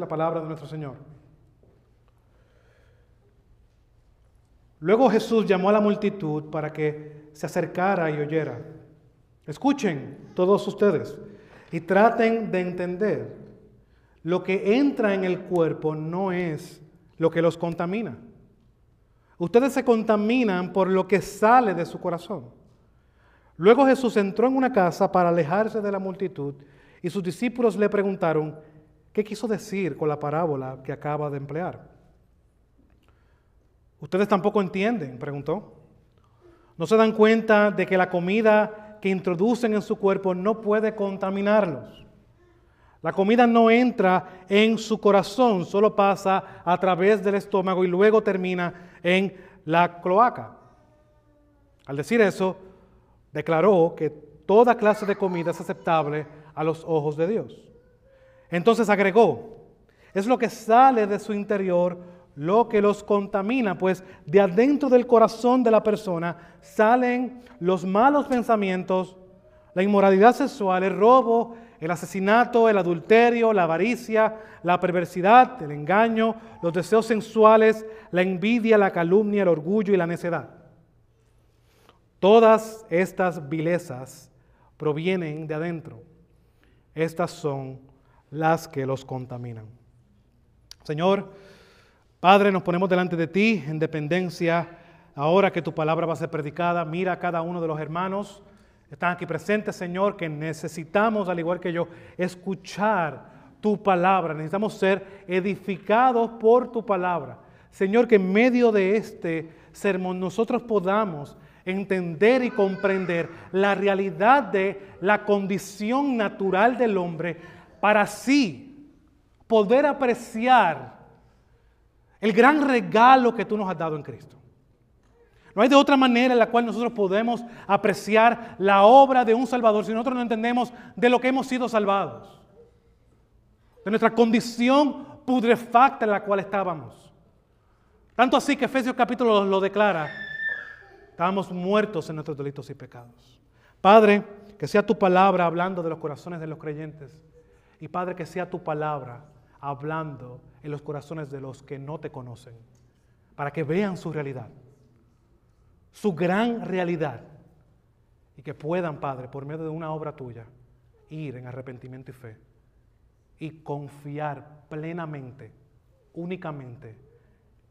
la palabra de nuestro Señor. Luego Jesús llamó a la multitud para que se acercara y oyera. Escuchen todos ustedes y traten de entender. Lo que entra en el cuerpo no es lo que los contamina. Ustedes se contaminan por lo que sale de su corazón. Luego Jesús entró en una casa para alejarse de la multitud y sus discípulos le preguntaron, ¿qué quiso decir con la parábola que acaba de emplear? ¿Ustedes tampoco entienden? preguntó. ¿No se dan cuenta de que la comida que introducen en su cuerpo no puede contaminarlos? La comida no entra en su corazón, solo pasa a través del estómago y luego termina en la cloaca. Al decir eso, declaró que toda clase de comida es aceptable a los ojos de Dios. Entonces agregó, es lo que sale de su interior lo que los contamina, pues de adentro del corazón de la persona salen los malos pensamientos, la inmoralidad sexual, el robo, el asesinato, el adulterio, la avaricia, la perversidad, el engaño, los deseos sensuales, la envidia, la calumnia, el orgullo y la necedad. Todas estas vilezas provienen de adentro. Estas son las que los contaminan. Señor, Padre, nos ponemos delante de ti en dependencia. Ahora que tu palabra va a ser predicada, mira a cada uno de los hermanos. Están aquí presentes, Señor, que necesitamos, al igual que yo, escuchar tu palabra. Necesitamos ser edificados por tu palabra. Señor, que en medio de este sermón nosotros podamos entender y comprender la realidad de la condición natural del hombre para así poder apreciar el gran regalo que tú nos has dado en Cristo. No hay de otra manera en la cual nosotros podemos apreciar la obra de un Salvador si nosotros no entendemos de lo que hemos sido salvados, de nuestra condición pudrefacta en la cual estábamos. Tanto así que Efesios capítulo 2 lo declara, estábamos muertos en nuestros delitos y pecados. Padre, que sea tu palabra hablando de los corazones de los creyentes y Padre, que sea tu palabra hablando en los corazones de los que no te conocen, para que vean su realidad, su gran realidad, y que puedan, Padre, por medio de una obra tuya, ir en arrepentimiento y fe y confiar plenamente, únicamente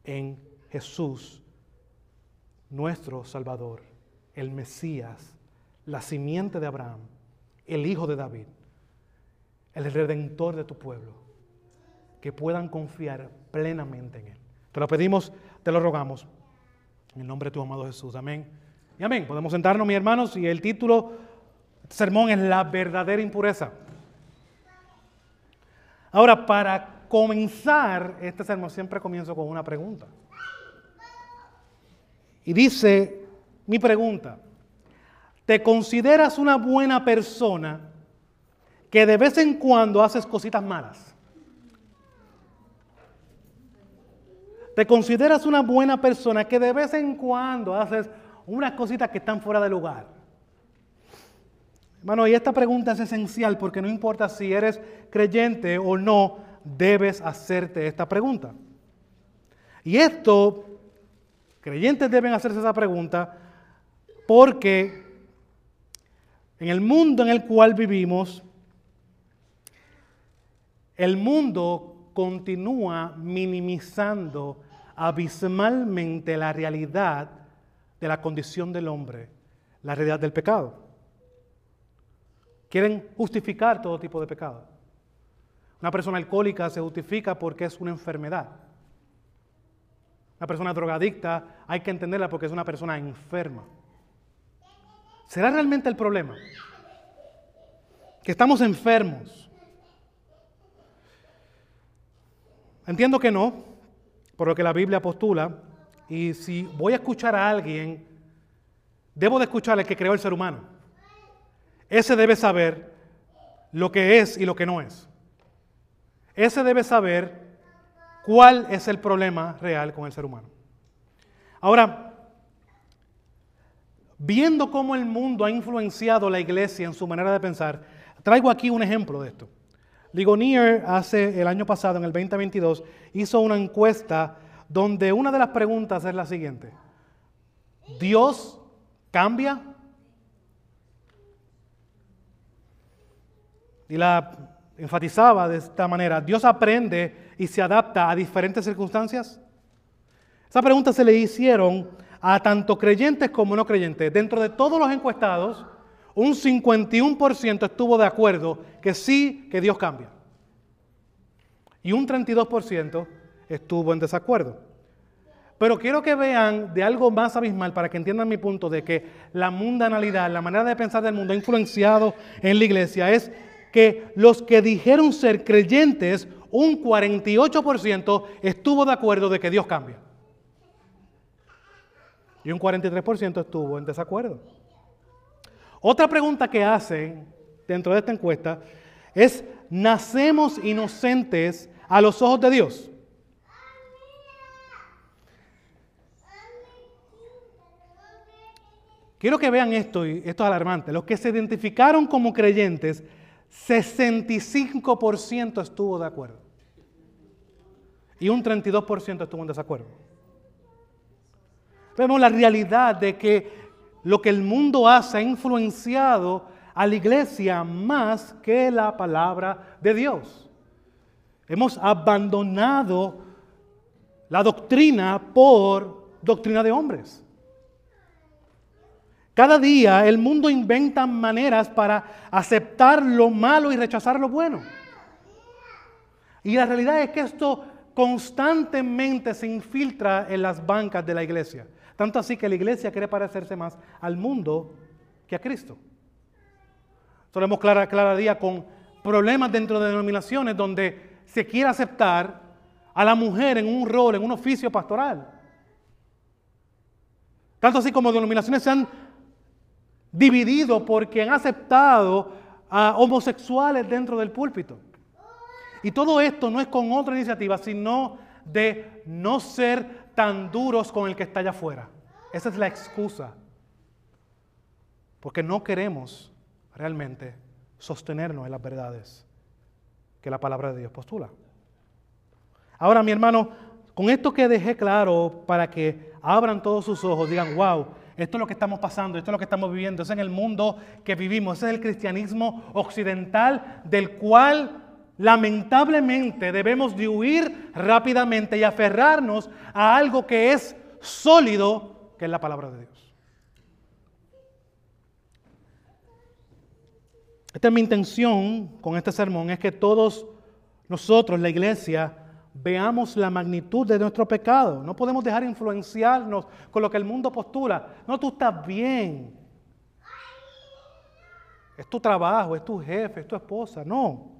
en Jesús, nuestro Salvador, el Mesías, la simiente de Abraham, el Hijo de David, el Redentor de tu pueblo que puedan confiar plenamente en Él. Te lo pedimos, te lo rogamos. En el nombre de tu amado Jesús. Amén. Y amén. Podemos sentarnos, mis hermanos, y el título del sermón es La verdadera impureza. Ahora, para comenzar este sermón, siempre comienzo con una pregunta. Y dice mi pregunta, ¿te consideras una buena persona que de vez en cuando haces cositas malas? te consideras una buena persona que de vez en cuando haces unas cositas que están fuera de lugar. Hermano, y esta pregunta es esencial porque no importa si eres creyente o no, debes hacerte esta pregunta. Y esto, creyentes deben hacerse esa pregunta porque en el mundo en el cual vivimos, el mundo continúa minimizando abismalmente la realidad de la condición del hombre, la realidad del pecado. Quieren justificar todo tipo de pecado. Una persona alcohólica se justifica porque es una enfermedad. Una persona drogadicta hay que entenderla porque es una persona enferma. ¿Será realmente el problema? Que estamos enfermos. Entiendo que no, por lo que la Biblia postula, y si voy a escuchar a alguien, debo de escuchar al que creó el ser humano. Ese debe saber lo que es y lo que no es. Ese debe saber cuál es el problema real con el ser humano. Ahora, viendo cómo el mundo ha influenciado la iglesia en su manera de pensar, traigo aquí un ejemplo de esto. Ligonier hace el año pasado, en el 2022, hizo una encuesta donde una de las preguntas es la siguiente. ¿Dios cambia? Y la enfatizaba de esta manera, ¿Dios aprende y se adapta a diferentes circunstancias? Esa pregunta se le hicieron a tanto creyentes como no creyentes. Dentro de todos los encuestados, un 51% estuvo de acuerdo que sí, que Dios cambia. Y un 32% estuvo en desacuerdo. Pero quiero que vean de algo más abismal para que entiendan mi punto de que la mundanalidad, la manera de pensar del mundo ha influenciado en la iglesia. Es que los que dijeron ser creyentes, un 48% estuvo de acuerdo de que Dios cambia. Y un 43% estuvo en desacuerdo. Otra pregunta que hacen dentro de esta encuesta es, ¿nacemos inocentes a los ojos de Dios? Quiero que vean esto, y esto es alarmante. Los que se identificaron como creyentes, 65% estuvo de acuerdo. Y un 32% estuvo en desacuerdo. Vemos la realidad de que lo que el mundo hace ha influenciado a la iglesia más que la palabra de Dios. Hemos abandonado la doctrina por doctrina de hombres. Cada día el mundo inventa maneras para aceptar lo malo y rechazar lo bueno. Y la realidad es que esto constantemente se infiltra en las bancas de la iglesia. Tanto así que la iglesia quiere parecerse más al mundo que a Cristo. Solemos clara, clara día con problemas dentro de denominaciones donde se quiere aceptar a la mujer en un rol, en un oficio pastoral. Tanto así como denominaciones se han dividido porque han aceptado a homosexuales dentro del púlpito. Y todo esto no es con otra iniciativa, sino de no ser tan duros con el que está allá afuera. Esa es la excusa. Porque no queremos realmente sostenernos en las verdades que la palabra de Dios postula. Ahora, mi hermano, con esto que dejé claro para que abran todos sus ojos, digan, wow, esto es lo que estamos pasando, esto es lo que estamos viviendo, es en el mundo que vivimos, ese es el cristianismo occidental del cual lamentablemente debemos de huir rápidamente y aferrarnos a algo que es sólido, que es la palabra de Dios. Esta es mi intención con este sermón, es que todos nosotros, la iglesia, veamos la magnitud de nuestro pecado. No podemos dejar influenciarnos con lo que el mundo postula. No, tú estás bien. Es tu trabajo, es tu jefe, es tu esposa. No.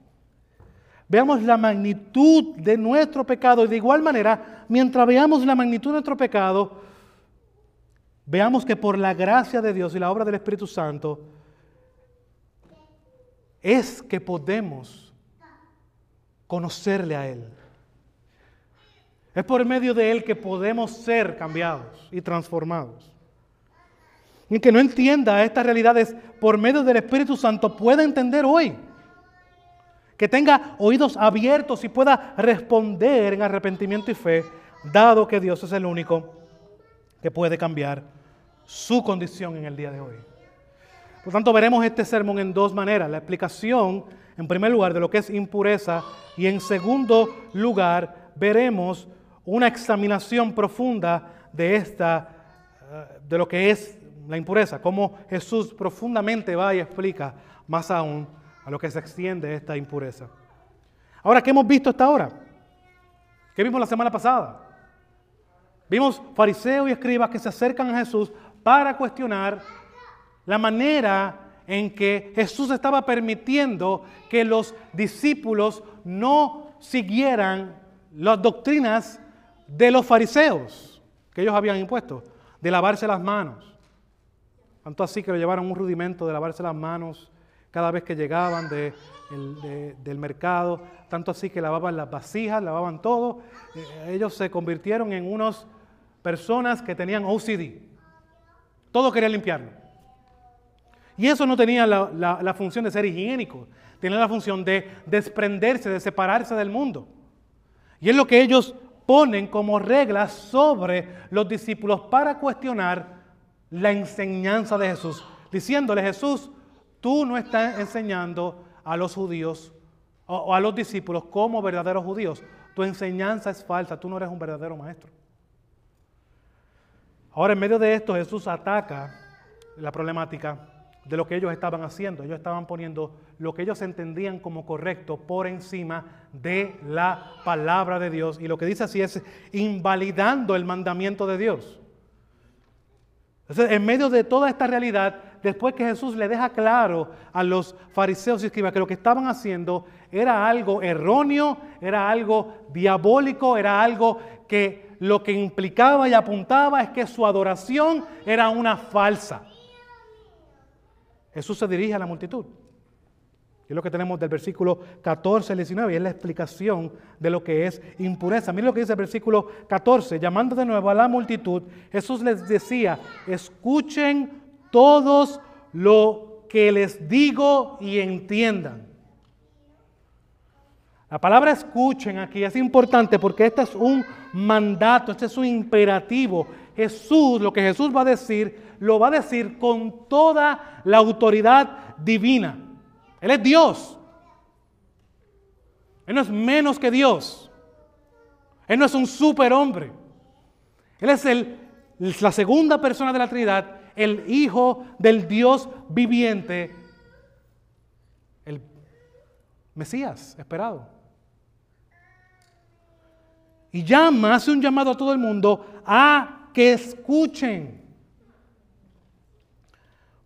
Veamos la magnitud de nuestro pecado y de igual manera, mientras veamos la magnitud de nuestro pecado, veamos que por la gracia de Dios y la obra del Espíritu Santo es que podemos conocerle a Él. Es por medio de Él que podemos ser cambiados y transformados. Y que no entienda estas realidades por medio del Espíritu Santo pueda entender hoy que tenga oídos abiertos y pueda responder en arrepentimiento y fe, dado que Dios es el único que puede cambiar su condición en el día de hoy. Por tanto, veremos este sermón en dos maneras. La explicación, en primer lugar, de lo que es impureza y en segundo lugar, veremos una examinación profunda de esta, eh, de lo que es la impureza, cómo Jesús profundamente va y explica más aún lo que se extiende esta impureza. Ahora, ¿qué hemos visto hasta ahora? ¿Qué vimos la semana pasada? Vimos fariseos y escribas que se acercan a Jesús para cuestionar la manera en que Jesús estaba permitiendo que los discípulos no siguieran las doctrinas de los fariseos que ellos habían impuesto, de lavarse las manos. Tanto así que lo llevaron un rudimento de lavarse las manos cada vez que llegaban del mercado, tanto así que lavaban las vasijas, lavaban todo. Eh, ellos se convirtieron en unas personas que tenían OCD. Todo querían limpiarlo. Y eso no tenía la, función de ser higiénico, tenía la función de desprenderse, de separarse del mundo. Y es lo que ellos ponen como reglas sobre los discípulos para cuestionar la enseñanza de Jesús, diciéndole, Jesús, tú no estás enseñando a los judíos o a los discípulos como verdaderos judíos. Tu enseñanza es falsa, tú no eres un verdadero maestro. Ahora, en medio de esto, Jesús ataca la problemática de lo que ellos estaban haciendo. Ellos estaban poniendo lo que ellos entendían como correcto por encima de la palabra de Dios. Y lo que dice así es invalidando el mandamiento de Dios. Entonces, en medio de toda esta realidad, después que Jesús le deja claro a los fariseos y escribas que lo que estaban haciendo era algo erróneo, era algo diabólico, era algo que lo que implicaba y apuntaba es que su adoración era una falsa. Jesús se dirige a la multitud. Es lo que tenemos del versículo 14 al 19 y es la explicación de lo que es impureza. Miren lo que dice el versículo 14. Llamando de nuevo a la multitud, Jesús les decía, escuchen todos lo que les digo y entiendan. La palabra escuchen aquí es importante porque este es un mandato, este es un imperativo. Jesús, lo que Jesús va a decir, lo va a decir con toda la autoridad divina. Él es Dios. Él no es menos que Dios. Él no es un superhombre. Él es el, la segunda persona de la Trinidad, el Hijo del Dios viviente, el Mesías esperado. Y llama, hace un llamado a todo el mundo a que escuchen.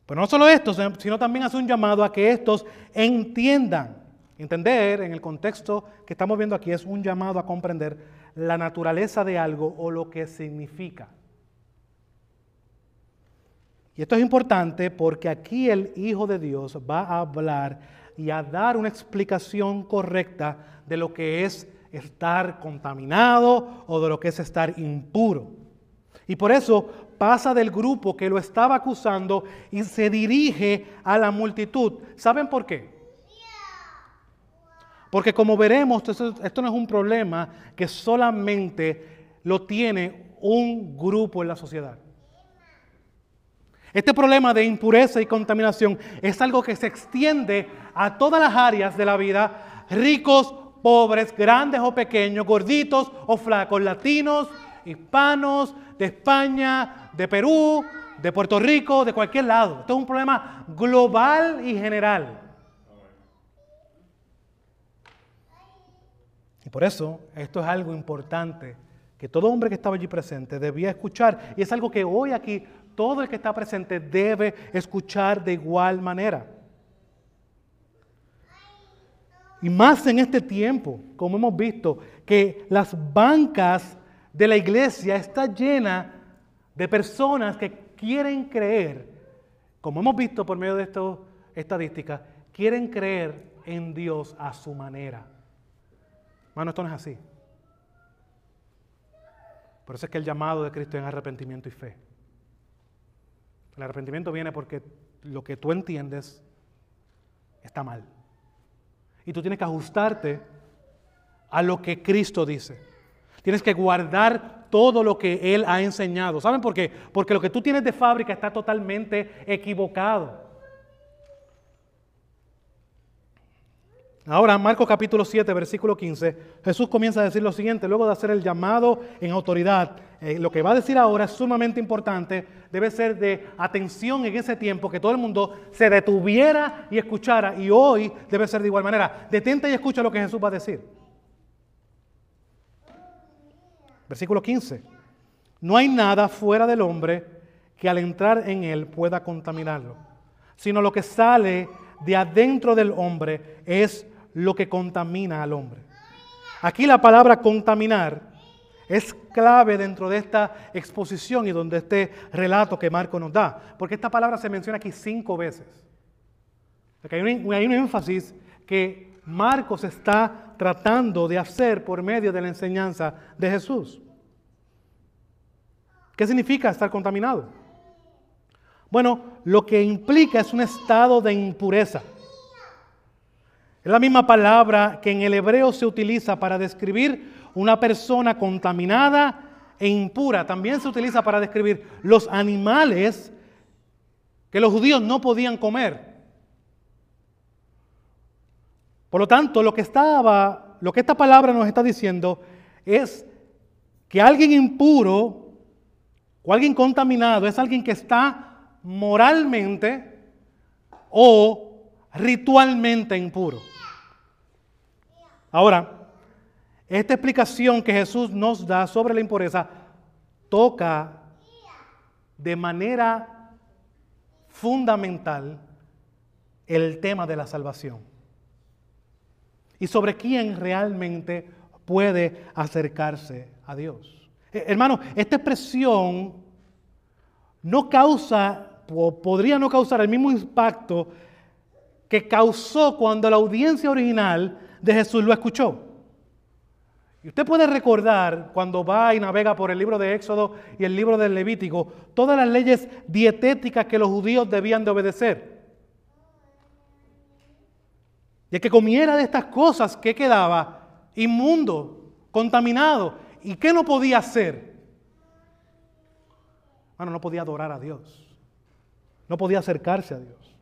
Pero no solo esto, sino también hace un llamado a que estos entiendan. Entender en el contexto que estamos viendo aquí es un llamado a comprender la naturaleza de algo o lo que significa. Y esto es importante porque aquí el Hijo de Dios va a hablar y a dar una explicación correcta de lo que es estar contaminado o de lo que es estar impuro. Y por eso pasa del grupo que lo estaba acusando y se dirige a la multitud. ¿Saben por qué? Porque como veremos, esto, no es un problema que solamente lo tiene un grupo en la sociedad. Este problema de impureza y contaminación es algo que se extiende a todas las áreas de la vida, ricos, pobres, grandes o pequeños, gorditos o flacos, latinos, hispanos, de España, de Perú, de Puerto Rico, de cualquier lado. Esto es un problema global y general. Y por eso esto es algo importante que todo hombre que estaba allí presente debía escuchar. Y es algo que hoy aquí todo el que está presente debe escuchar de igual manera. Y más en este tiempo, como hemos visto, que las bancas de la iglesia está llena de personas que quieren creer, como hemos visto por medio de estas estadísticas, quieren creer en Dios a su manera. Bueno, esto no es así. Por eso es que el llamado de Cristo es arrepentimiento y fe. El arrepentimiento viene porque lo que tú entiendes está mal. Y tú tienes que ajustarte a lo que Cristo dice. Tienes que guardar todo lo que Él ha enseñado. ¿Saben por qué? Porque lo que tú tienes de fábrica está totalmente equivocado. Ahora, Marcos capítulo 7, versículo 15, Jesús comienza a decir lo siguiente, luego de hacer el llamado en autoridad, eh, lo que va a decir ahora es sumamente importante, debe ser de atención en ese tiempo, que todo el mundo se detuviera y escuchara, y hoy debe ser de igual manera. Detente y escucha lo que Jesús va a decir. Versículo 15. No hay nada fuera del hombre que al entrar en él pueda contaminarlo, sino lo que sale de adentro del hombre es lo que contamina al hombre. Aquí la palabra contaminar es clave dentro de esta exposición y donde este relato que Marco nos da, porque esta palabra se menciona aquí cinco veces. hay un énfasis que Marcos está tratando de hacer por medio de la enseñanza de Jesús. ¿Qué significa estar contaminado? Bueno, lo que implica es un estado de impureza. Es la misma palabra que en el hebreo se utiliza para describir una persona contaminada e impura. También se utiliza para describir los animales que los judíos no podían comer. Por lo tanto, lo que lo que esta palabra nos está diciendo es que alguien impuro o alguien contaminado es alguien que está moralmente o ritualmente impuro. Ahora, esta explicación que Jesús nos da sobre la impureza toca de manera fundamental el tema de la salvación y sobre quién realmente puede acercarse a Dios. Eh, hermano, esta expresión no causa, o podría no causar el mismo impacto que causó cuando la audiencia original de Jesús lo escuchó. Y usted puede recordar cuando va y navega por el libro de Éxodo y el libro del Levítico, todas las leyes dietéticas que los judíos debían de obedecer. Y el que comiera de estas cosas, ¿qué quedaba? Inmundo, contaminado. ¿Y qué no podía hacer? Bueno, no podía adorar a Dios. No podía acercarse a Dios.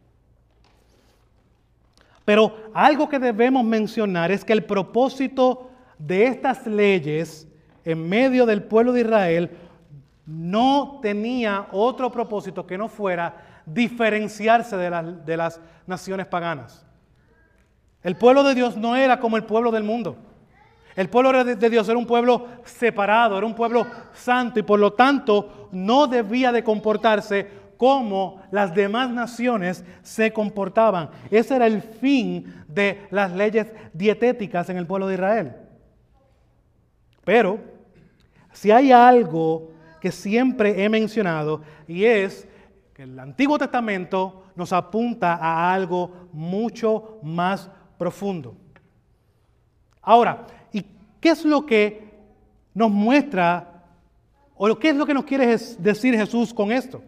Pero algo que debemos mencionar es que el propósito de estas leyes en medio del pueblo de Israel no tenía otro propósito que no fuera diferenciarse de, de las naciones paganas. El pueblo de Dios no era como el pueblo del mundo. El pueblo de Dios era un pueblo separado, era un pueblo santo y por lo tanto no debía de comportarse como las demás naciones se comportaban. Ese era el fin de las leyes dietéticas en el pueblo de Israel. Pero si hay algo que siempre he mencionado y es que el Antiguo Testamento nos apunta a algo mucho más profundo. Ahora, ¿y qué es lo que nos muestra o qué es lo que nos quiere decir Jesús con esto?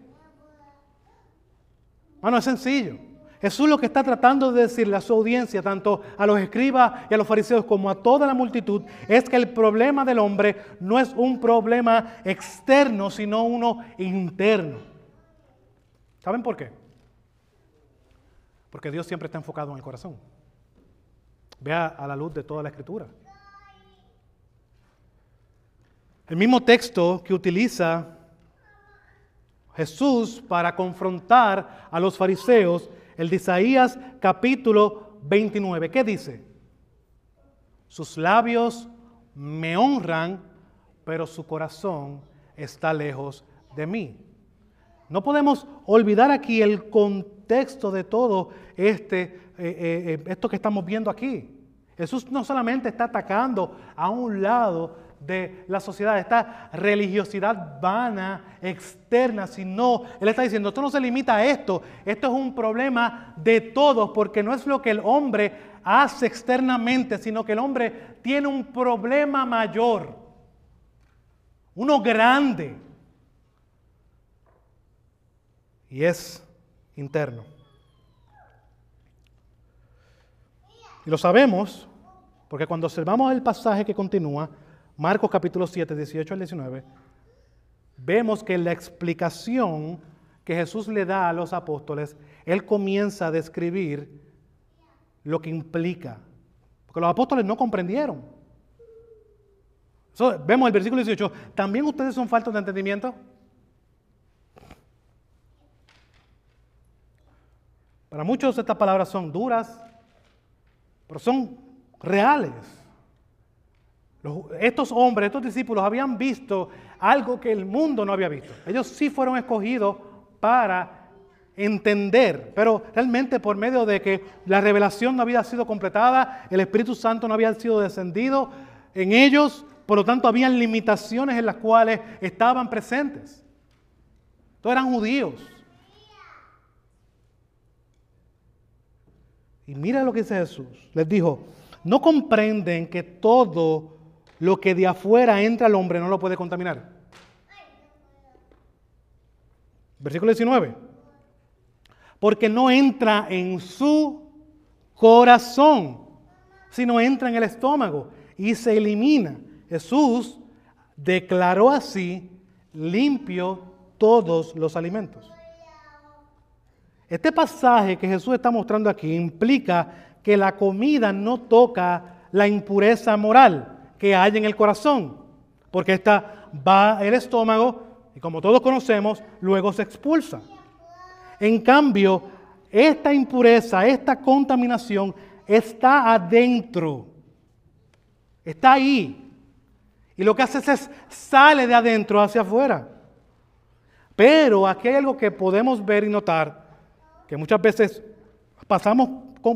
Bueno, es sencillo. Jesús lo que está tratando de decirle a su audiencia, tanto a los escribas y a los fariseos como a toda la multitud, es que el problema del hombre no es un problema externo, sino uno interno. ¿Saben por qué? Porque Dios siempre está enfocado en el corazón. Vea a la luz de toda la escritura. El mismo texto que utiliza Jesús para confrontar a los fariseos el de Isaías capítulo 29. ¿Qué dice? Sus labios me honran, pero su corazón está lejos de mí. No podemos olvidar aquí el contexto de todo este, eh, eh, eh, esto que estamos viendo aquí. Jesús no solamente está atacando a un lado de la sociedad, esta religiosidad vana, externa, sino Él está diciendo, esto no se limita a esto, esto es un problema de todos, porque no es lo que el hombre hace externamente, sino que el hombre tiene un problema mayor, uno grande, y es interno. Y lo sabemos porque cuando observamos el pasaje que continúa, Marcos capítulo 7, 18 al 19, vemos que la explicación que Jesús le da a los apóstoles, Él comienza a describir lo que implica. Porque los apóstoles no comprendieron. vemos el versículo 18, ¿también ustedes son faltos de entendimiento? Para muchos estas palabras son duras, pero son reales estos hombres, estos discípulos habían visto algo que el mundo no había visto. Ellos sí fueron escogidos para entender, pero realmente por medio de que la revelación no había sido completada, el Espíritu Santo no había sido descendido en ellos, por lo tanto habían limitaciones en las cuales estaban presentes. Todos eran judíos. Y mira lo que dice Jesús. Les dijo, no comprenden que todo lo que de afuera entra al hombre no lo puede contaminar. Versículo 19. porque no entra en su corazón, sino entra en el estómago y se elimina. Jesús declaró así limpio todos los alimentos. Este pasaje que Jesús está mostrando aquí implica que la comida no toca la impureza moral que hay en el corazón, porque esta va al estómago y como todos conocemos, luego se expulsa. En cambio, esta impureza, esta contaminación está adentro, está ahí. Y lo que hace es sale de adentro hacia afuera. Pero aquí hay algo que podemos ver y notar, que muchas veces pasamos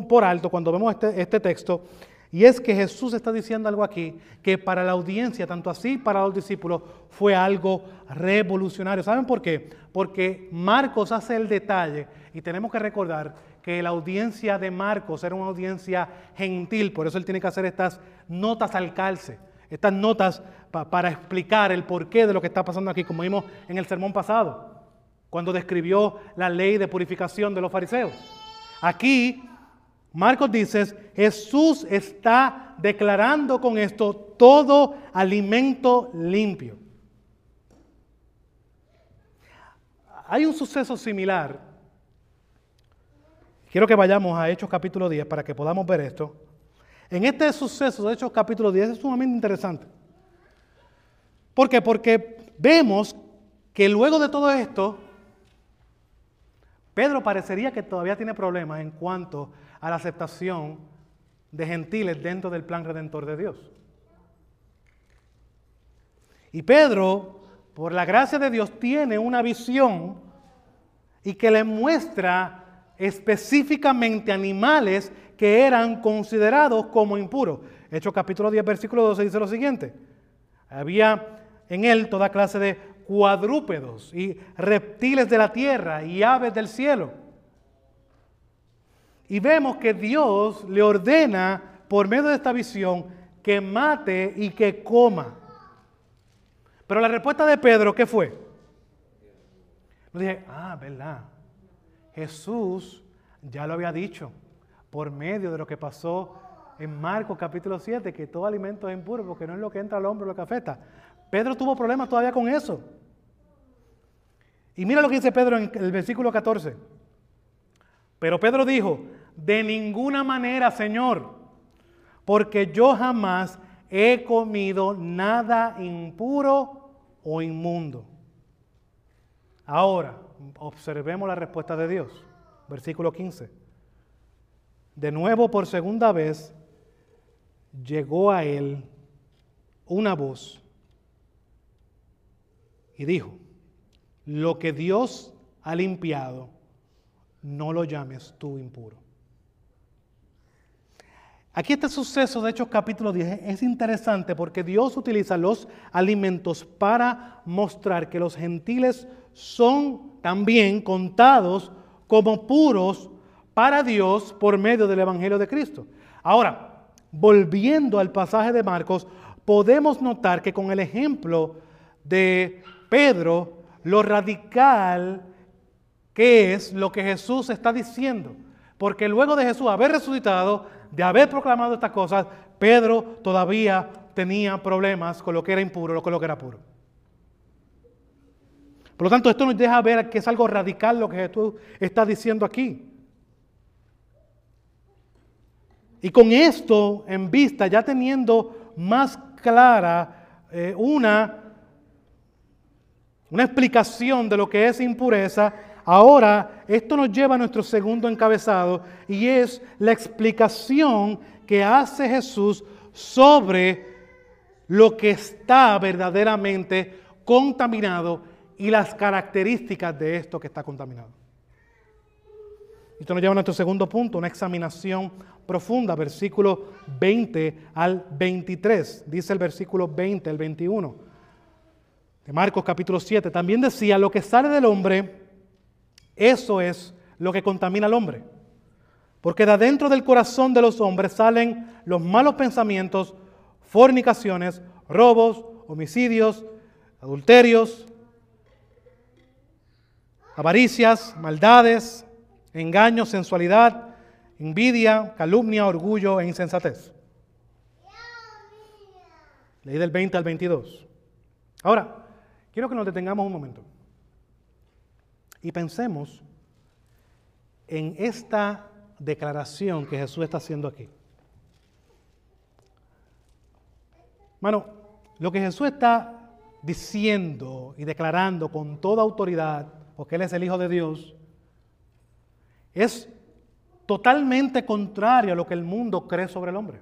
por alto cuando vemos este, este texto, y es que Jesús está diciendo algo aquí que para la audiencia, tanto así para los discípulos, fue algo revolucionario. ¿Saben por qué? Porque Marcos hace el detalle y tenemos que recordar que la audiencia de Marcos era una audiencia gentil, por eso él tiene que hacer estas notas al calce, estas notas para explicar el porqué de lo que está pasando aquí, como vimos en el sermón pasado, cuando describió la ley de purificación de los fariseos. Aquí Marcos dice, Jesús está declarando con esto todo alimento limpio. Hay un suceso similar. Quiero que vayamos a Hechos capítulo 10 para que podamos ver esto. En este suceso de Hechos capítulo 10 es sumamente interesante. ¿Por qué? Porque vemos que luego de todo esto, Pedro parecería que todavía tiene problemas en cuanto a la aceptación de gentiles dentro del plan redentor de Dios. Y Pedro, por la gracia de Dios, tiene una visión y que le muestra específicamente animales que eran considerados como impuros. Hechos capítulo 10, versículo 12 dice lo siguiente. Había en él toda clase de cuadrúpedos y reptiles de la tierra y aves del cielo y vemos que Dios le ordena por medio de esta visión que mate y que coma. Pero la respuesta de Pedro, ¿qué fue? Le dije, ah, verdad. Jesús ya lo había dicho por medio de lo que pasó en Marcos capítulo 7, que todo alimento es impuro porque no es lo que entra al hombre lo que afecta. Pedro tuvo problemas todavía con eso. Y mira lo que dice Pedro en el versículo 14. Pero Pedro dijo, de ninguna manera, Señor, porque yo jamás he comido nada impuro o inmundo. Ahora, observemos la respuesta de Dios. Versículo 15. De nuevo, por segunda vez, llegó a él una voz y dijo, lo que Dios ha limpiado, no lo llames tú impuro. Aquí este suceso de Hechos capítulo 10 es interesante porque Dios utiliza los alimentos para mostrar que los gentiles son también contados como puros para Dios por medio del Evangelio de Cristo. Ahora, volviendo al pasaje de Marcos, podemos notar que con el ejemplo de Pedro, lo radical que es lo que Jesús está diciendo. Porque luego de Jesús haber resucitado, de haber proclamado estas cosas, Pedro todavía tenía problemas con lo que era impuro, con lo que era puro. Por lo tanto, esto nos deja ver que es algo radical lo que Jesús está diciendo aquí. Y con esto en vista, ya teniendo más clara eh, una, una explicación de lo que es impureza, Ahora, esto nos lleva a nuestro segundo encabezado y es la explicación que hace Jesús sobre lo que está verdaderamente contaminado y las características de esto que está contaminado. Esto nos lleva a nuestro segundo punto, una examinación profunda, versículo 20 al 23. Dice el versículo 20 al 21 de Marcos capítulo 7. También decía, lo que sale del hombre eso es lo que contamina al hombre. Porque de adentro del corazón de los hombres salen los malos pensamientos, fornicaciones, robos, homicidios, adulterios, avaricias, maldades, engaño, sensualidad, envidia, calumnia, orgullo e insensatez. Leí del 20 al 22. Ahora, quiero que nos detengamos un momento y pensemos en esta declaración que Jesús está haciendo aquí. Bueno, lo que Jesús está diciendo y declarando con toda autoridad, porque Él es el Hijo de Dios, es totalmente contrario a lo que el mundo cree sobre el hombre.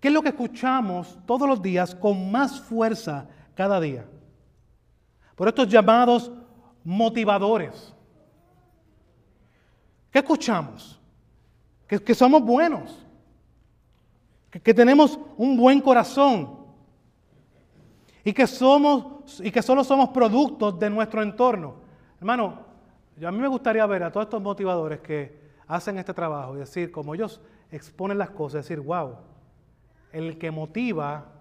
¿Qué es lo que escuchamos todos los días con más fuerza cada día? Por estos llamados motivadores. ¿Qué escuchamos? Que, somos buenos, que, que tenemos un buen corazón y que somos y que solo somos productos de nuestro entorno. Hermano, a mí me gustaría ver a todos estos motivadores que hacen este trabajo y decir, como ellos exponen las cosas, decir, wow, el que motiva,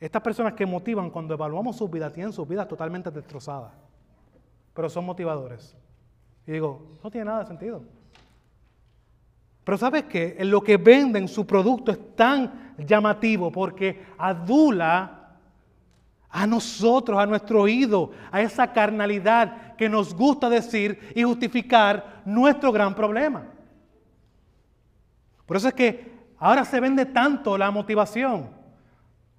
estas personas que motivan cuando evaluamos sus vidas, tienen sus vidas totalmente destrozadas, pero son motivadores. Y digo, no tiene nada de sentido. Pero ¿sabes qué? Lo que venden su producto es tan llamativo porque adula a nosotros, a nuestro oído, a esa carnalidad que nos gusta decir y justificar nuestro gran problema. Por eso es que ahora se vende tanto la motivación.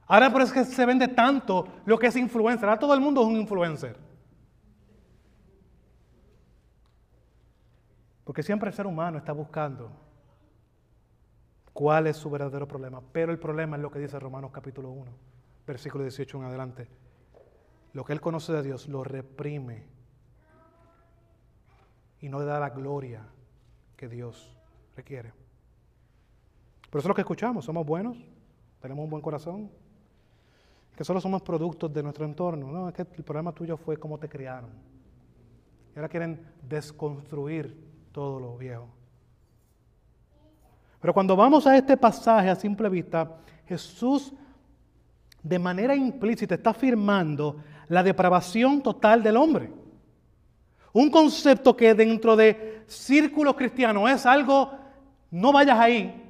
Ahora por eso es que se vende tanto lo que es influencer. Ahora todo el mundo es un influencer. Porque siempre el ser humano está buscando cuál es su verdadero problema. Pero el problema es lo que dice Romanos capítulo 1 versículo 18 en adelante. Lo que él conoce de Dios lo reprime y no le da la gloria que Dios requiere. Pero eso es lo que escuchamos, somos buenos, tenemos un buen corazón, que solo somos productos de nuestro entorno. No, es que el problema tuyo fue cómo te criaron. Y ahora quieren desconstruir todo lo viejo. Pero cuando vamos a este pasaje a simple vista, Jesús de manera implícita está afirmando la depravación total del hombre. Un concepto que dentro de círculos cristianos es algo, no vayas ahí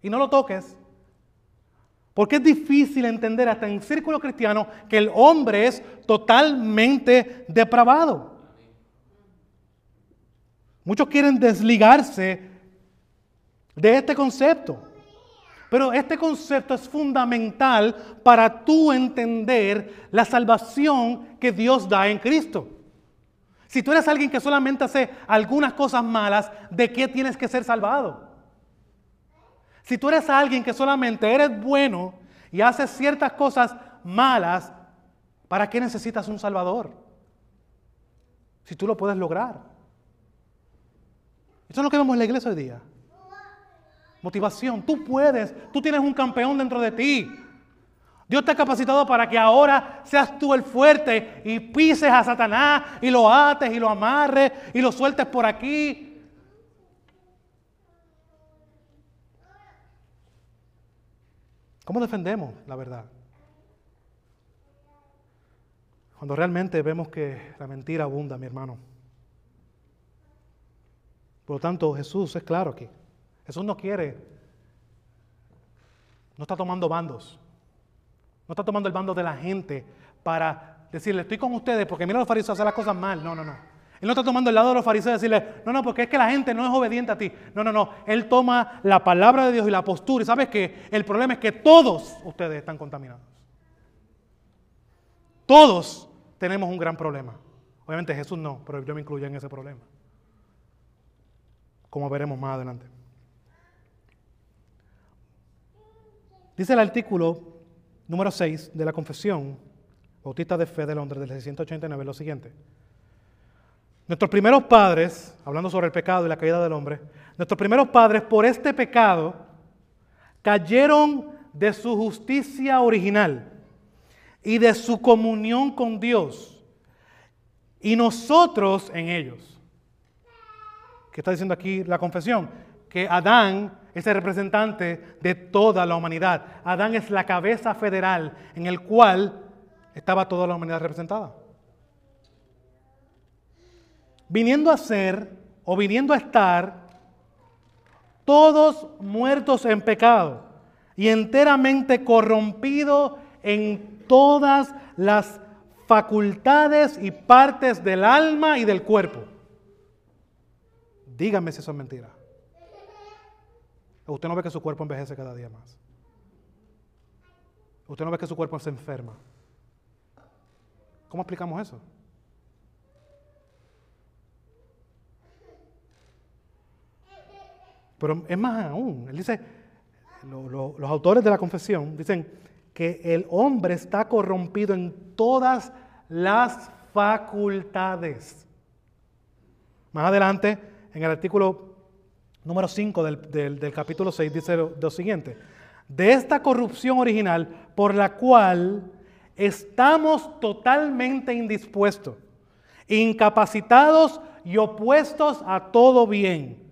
y no lo toques. Porque es difícil entender hasta en círculos cristianos que el hombre es totalmente depravado. Muchos quieren desligarse de este concepto. Pero este concepto es fundamental para tú entender la salvación que Dios da en Cristo. Si tú eres alguien que solamente hace algunas cosas malas, ¿de qué tienes que ser salvado? Si tú eres alguien que solamente eres bueno y haces ciertas cosas malas, ¿para qué necesitas un Salvador? Si tú lo puedes lograr. Eso es lo que vemos en la iglesia hoy día. Motivación. Tú puedes. Tú tienes un campeón dentro de ti. Dios te ha capacitado para que ahora seas tú el fuerte y pises a Satanás y lo ates y lo amarres y lo sueltes por aquí. ¿Cómo defendemos la verdad? Cuando realmente vemos que la mentira abunda, mi hermano. Por lo tanto, Jesús es claro aquí. Jesús no quiere, no está tomando bandos, no está tomando el bando de la gente para decirle, estoy con ustedes porque mira los fariseos hacen las cosas mal. No, no, no. Él no está tomando el lado de los fariseos y decirle, no, no, porque es que la gente no es obediente a ti. No, no, no. Él toma la palabra de Dios y la postura. Y sabes que el problema es que todos ustedes están contaminados. Todos tenemos un gran problema. Obviamente Jesús no, pero yo me incluyo en ese problema. Como veremos más adelante. Dice el artículo número 6 de la Confesión Bautista de Fe de Londres del 689 lo siguiente. Nuestros primeros padres, hablando sobre el pecado y la caída del hombre, nuestros primeros padres por este pecado cayeron de su justicia original y de su comunión con Dios y nosotros en ellos. ¿Qué está diciendo aquí la confesión? Que Adán es el representante de toda la humanidad. Adán es la cabeza federal en el cual estaba toda la humanidad representada. Viniendo a ser o viniendo a estar todos muertos en pecado y enteramente corrompidos en todas las facultades y partes del alma y del cuerpo. Dígame si eso es mentira. Usted no ve que su cuerpo envejece cada día más. Usted no ve que su cuerpo se enferma. ¿Cómo explicamos eso? Pero es más aún. Él dice, los autores de la confesión dicen que el hombre está corrompido en todas las facultades. Más adelante, en el artículo número 5 del, capítulo 6, dice lo siguiente. De esta corrupción original por la cual estamos totalmente indispuestos, incapacitados y opuestos a todo bien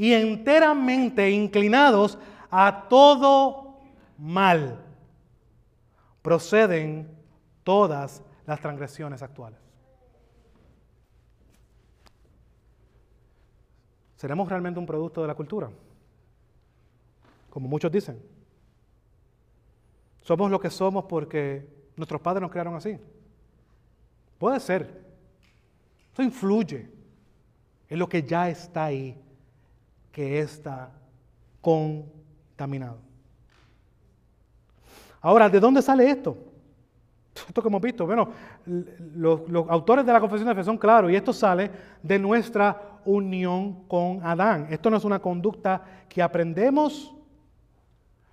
y enteramente inclinados a todo mal. Proceden todas las transgresiones actuales. ¿Seremos realmente un producto de la cultura? Como muchos dicen. Somos lo que somos porque nuestros padres nos crearon así. Puede ser. Eso influye en lo que ya está ahí que está contaminado. Ahora, ¿de dónde sale esto? Esto que hemos visto, bueno, los, autores de la confesión de fe son claros y esto sale de nuestra unión con Adán. Esto no es una conducta que aprendemos,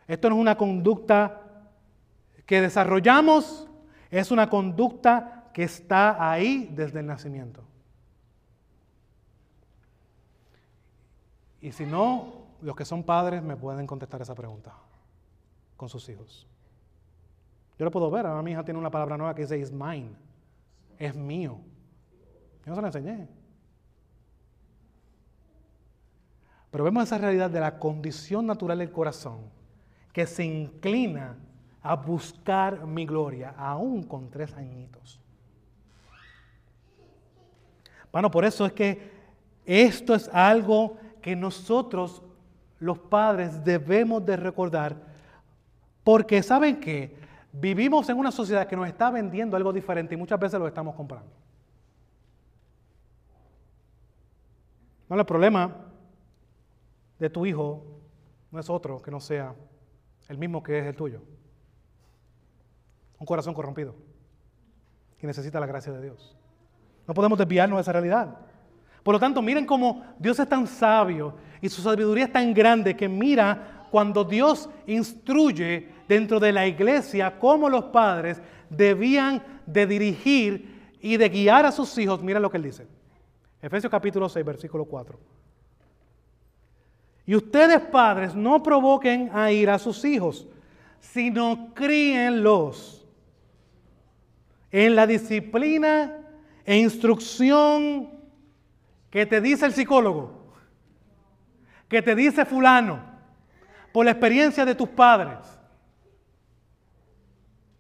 esto no es una conducta que desarrollamos, es una conducta que está ahí desde el nacimiento. Y si no, los que son padres me pueden contestar esa pregunta con sus hijos. Yo lo puedo ver, ahora mi hija tiene una palabra nueva que dice is mine, es mío. Yo no se la enseñé. Pero vemos esa realidad de la condición natural del corazón que se inclina a buscar mi gloria, aún con tres añitos. Bueno, por eso es que esto es algo que nosotros, los padres, debemos de recordar, porque saben que vivimos en una sociedad que nos está vendiendo algo diferente y muchas veces lo estamos comprando. No, el problema de tu hijo no es otro que no sea el mismo que es el tuyo. Un corazón corrompido que necesita la gracia de Dios. No podemos desviarnos de esa realidad. Por lo tanto, miren cómo Dios es tan sabio y su sabiduría es tan grande que mira cuando Dios instruye dentro de la iglesia cómo los padres debían de dirigir y de guiar a sus hijos. Mira lo que él dice. Efesios capítulo 6, versículo 4. Y ustedes padres no provoquen a ir a sus hijos, sino críenlos en la disciplina e instrucción que te dice el psicólogo, que te dice fulano, por la experiencia de tus padres.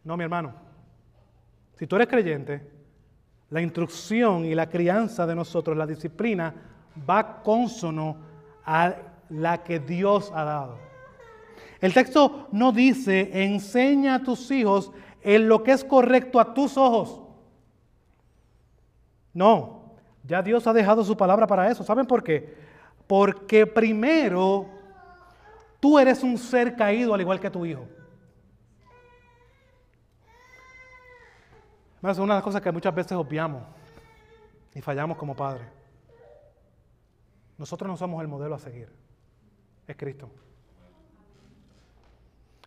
No, mi hermano. Si tú eres creyente, la instrucción y la crianza de nosotros, la disciplina, va consono a la que Dios ha dado. El texto no dice, enseña a tus hijos en lo que es correcto a tus ojos. No, ya Dios ha dejado su palabra para eso. ¿Saben por qué? Porque primero tú eres un ser caído al igual que tu hijo. Es una de las cosas que muchas veces obviamos y fallamos como padres. Nosotros no somos el modelo a seguir, es Cristo.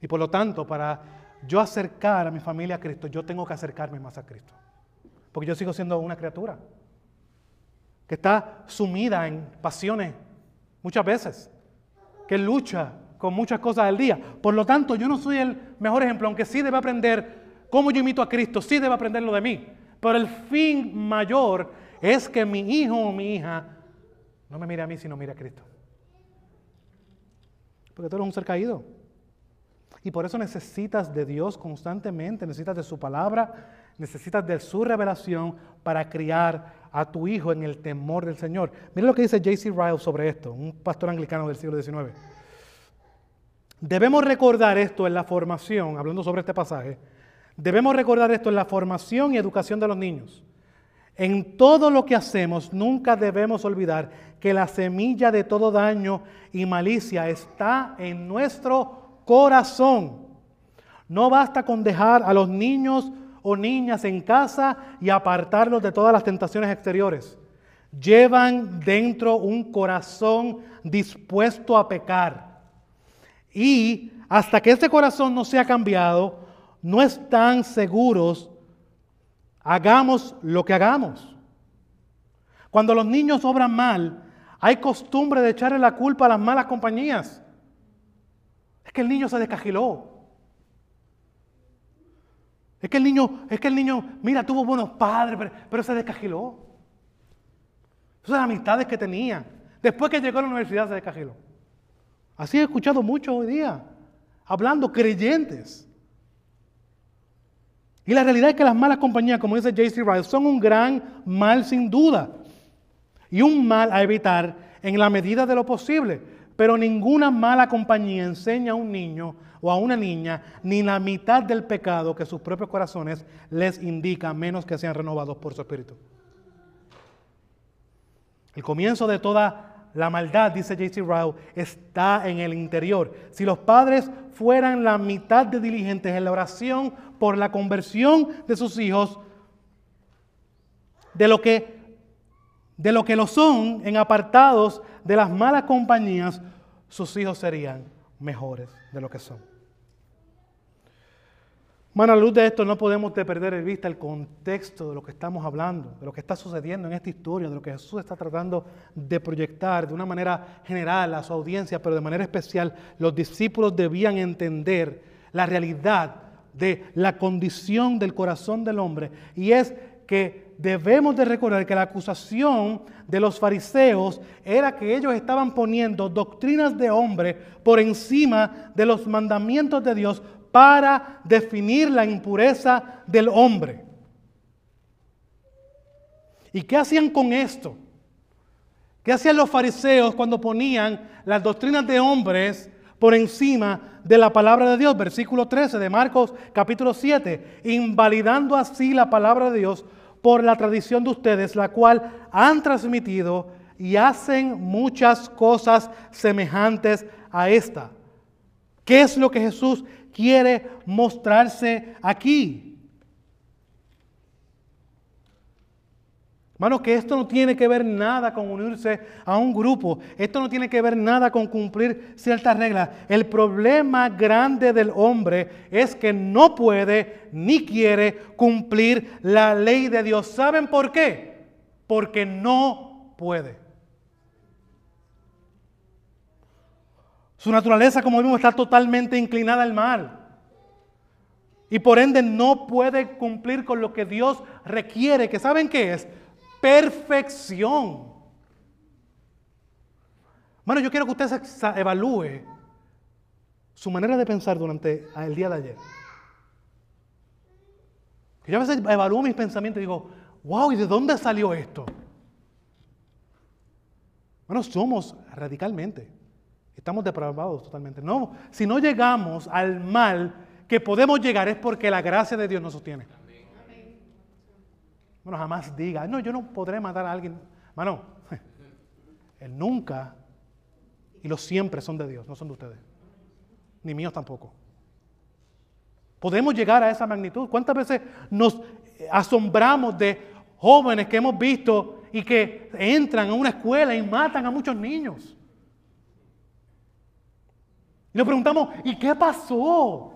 Y por lo tanto, para yo acercar a mi familia a Cristo, yo tengo que acercarme más a Cristo. Porque yo sigo siendo una criatura que está sumida en pasiones muchas veces, que lucha con muchas cosas del día. Por lo tanto, yo no soy el mejor ejemplo, aunque sí debe aprender cómo yo imito a Cristo, sí debe aprenderlo de mí. Pero el fin mayor es que mi hijo o mi hija no me mire a mí, sino mire a Cristo. Porque tú eres un ser caído. Y por eso necesitas de Dios constantemente, necesitas de su palabra, necesitas de su revelación para criar a tu hijo en el temor del Señor. Mira lo que dice J.C. Ryle sobre esto, un pastor anglicano del siglo XIX. Debemos recordar esto en la formación, hablando sobre este pasaje, debemos recordar esto en la formación y educación de los niños. En todo lo que hacemos, nunca debemos olvidar que la semilla de todo daño y malicia está en nuestro corazón. No basta con dejar a los niños o niñas en casa y apartarlos de todas las tentaciones exteriores. Llevan dentro un corazón dispuesto a pecar. Y hasta que este corazón no sea cambiado, no están seguros, hagamos lo que hagamos. Cuando los niños obran mal, hay costumbre de echarle la culpa a las malas compañías. Es que el niño se descajiló. Es que el niño, es que el niño, mira, tuvo buenos padres, pero, se descajiló. Esas amistades que tenía. Después que llegó a la universidad se descajiló. Así he escuchado mucho hoy día, hablando creyentes. Y la realidad es que las malas compañías, como dice J.C. Ryle, son un gran mal sin duda. Y un mal a evitar en la medida de lo posible. Pero ninguna mala compañía enseña a un niño o a una niña ni la mitad del pecado que sus propios corazones les indica, menos que sean renovados por su espíritu. El comienzo de toda la maldad, dice J.C. Rao, está en el interior. Si los padres fueran la mitad de diligentes en la oración por la conversión de sus hijos, de lo que, de lo, que lo son en apartados de las malas compañías, sus hijos serían mejores de lo que son. Bueno, a la luz de esto no podemos perder de vista el contexto de lo que estamos hablando, de lo que está sucediendo en esta historia, de lo que Jesús está tratando de proyectar de una manera general a su audiencia, pero de manera especial los discípulos debían entender la realidad de la condición del corazón del hombre y es que debemos de recordar que la acusación de los fariseos era que ellos estaban poniendo doctrinas de hombre por encima de los mandamientos de Dios para definir la impureza del hombre. ¿Y qué hacían con esto? ¿Qué hacían los fariseos cuando ponían las doctrinas de hombres por encima de la palabra de Dios? Versículo 13 de Marcos capítulo 7, invalidando así la palabra de Dios por la tradición de ustedes, la cual han transmitido y hacen muchas cosas semejantes a esta. ¿Qué es lo que Jesús quiere mostrarse aquí. Hermano, que esto no tiene que ver nada con unirse a un grupo. Esto no tiene que ver nada con cumplir ciertas reglas. El problema grande del hombre es que no puede ni quiere cumplir la ley de Dios. ¿Saben por qué? Porque no puede. Su naturaleza, como vimos, está totalmente inclinada al mal. Y por ende no puede cumplir con lo que Dios requiere, que saben qué es perfección. Bueno, yo quiero que usted evalúe su manera de pensar durante el día de ayer. yo a veces evalúo mis pensamientos y digo, wow, ¿y de dónde salió esto? Bueno, somos radicalmente. Estamos depravados totalmente. No, si no llegamos al mal que podemos llegar es porque la gracia de Dios nos sostiene. Bueno, jamás diga, no, yo no podré matar a alguien. Mano, el nunca y los siempre son de Dios, no son de ustedes. Ni míos tampoco. Podemos llegar a esa magnitud. ¿Cuántas veces nos asombramos de jóvenes que hemos visto y que entran a una escuela y matan a muchos niños? Y nos preguntamos, ¿y qué pasó?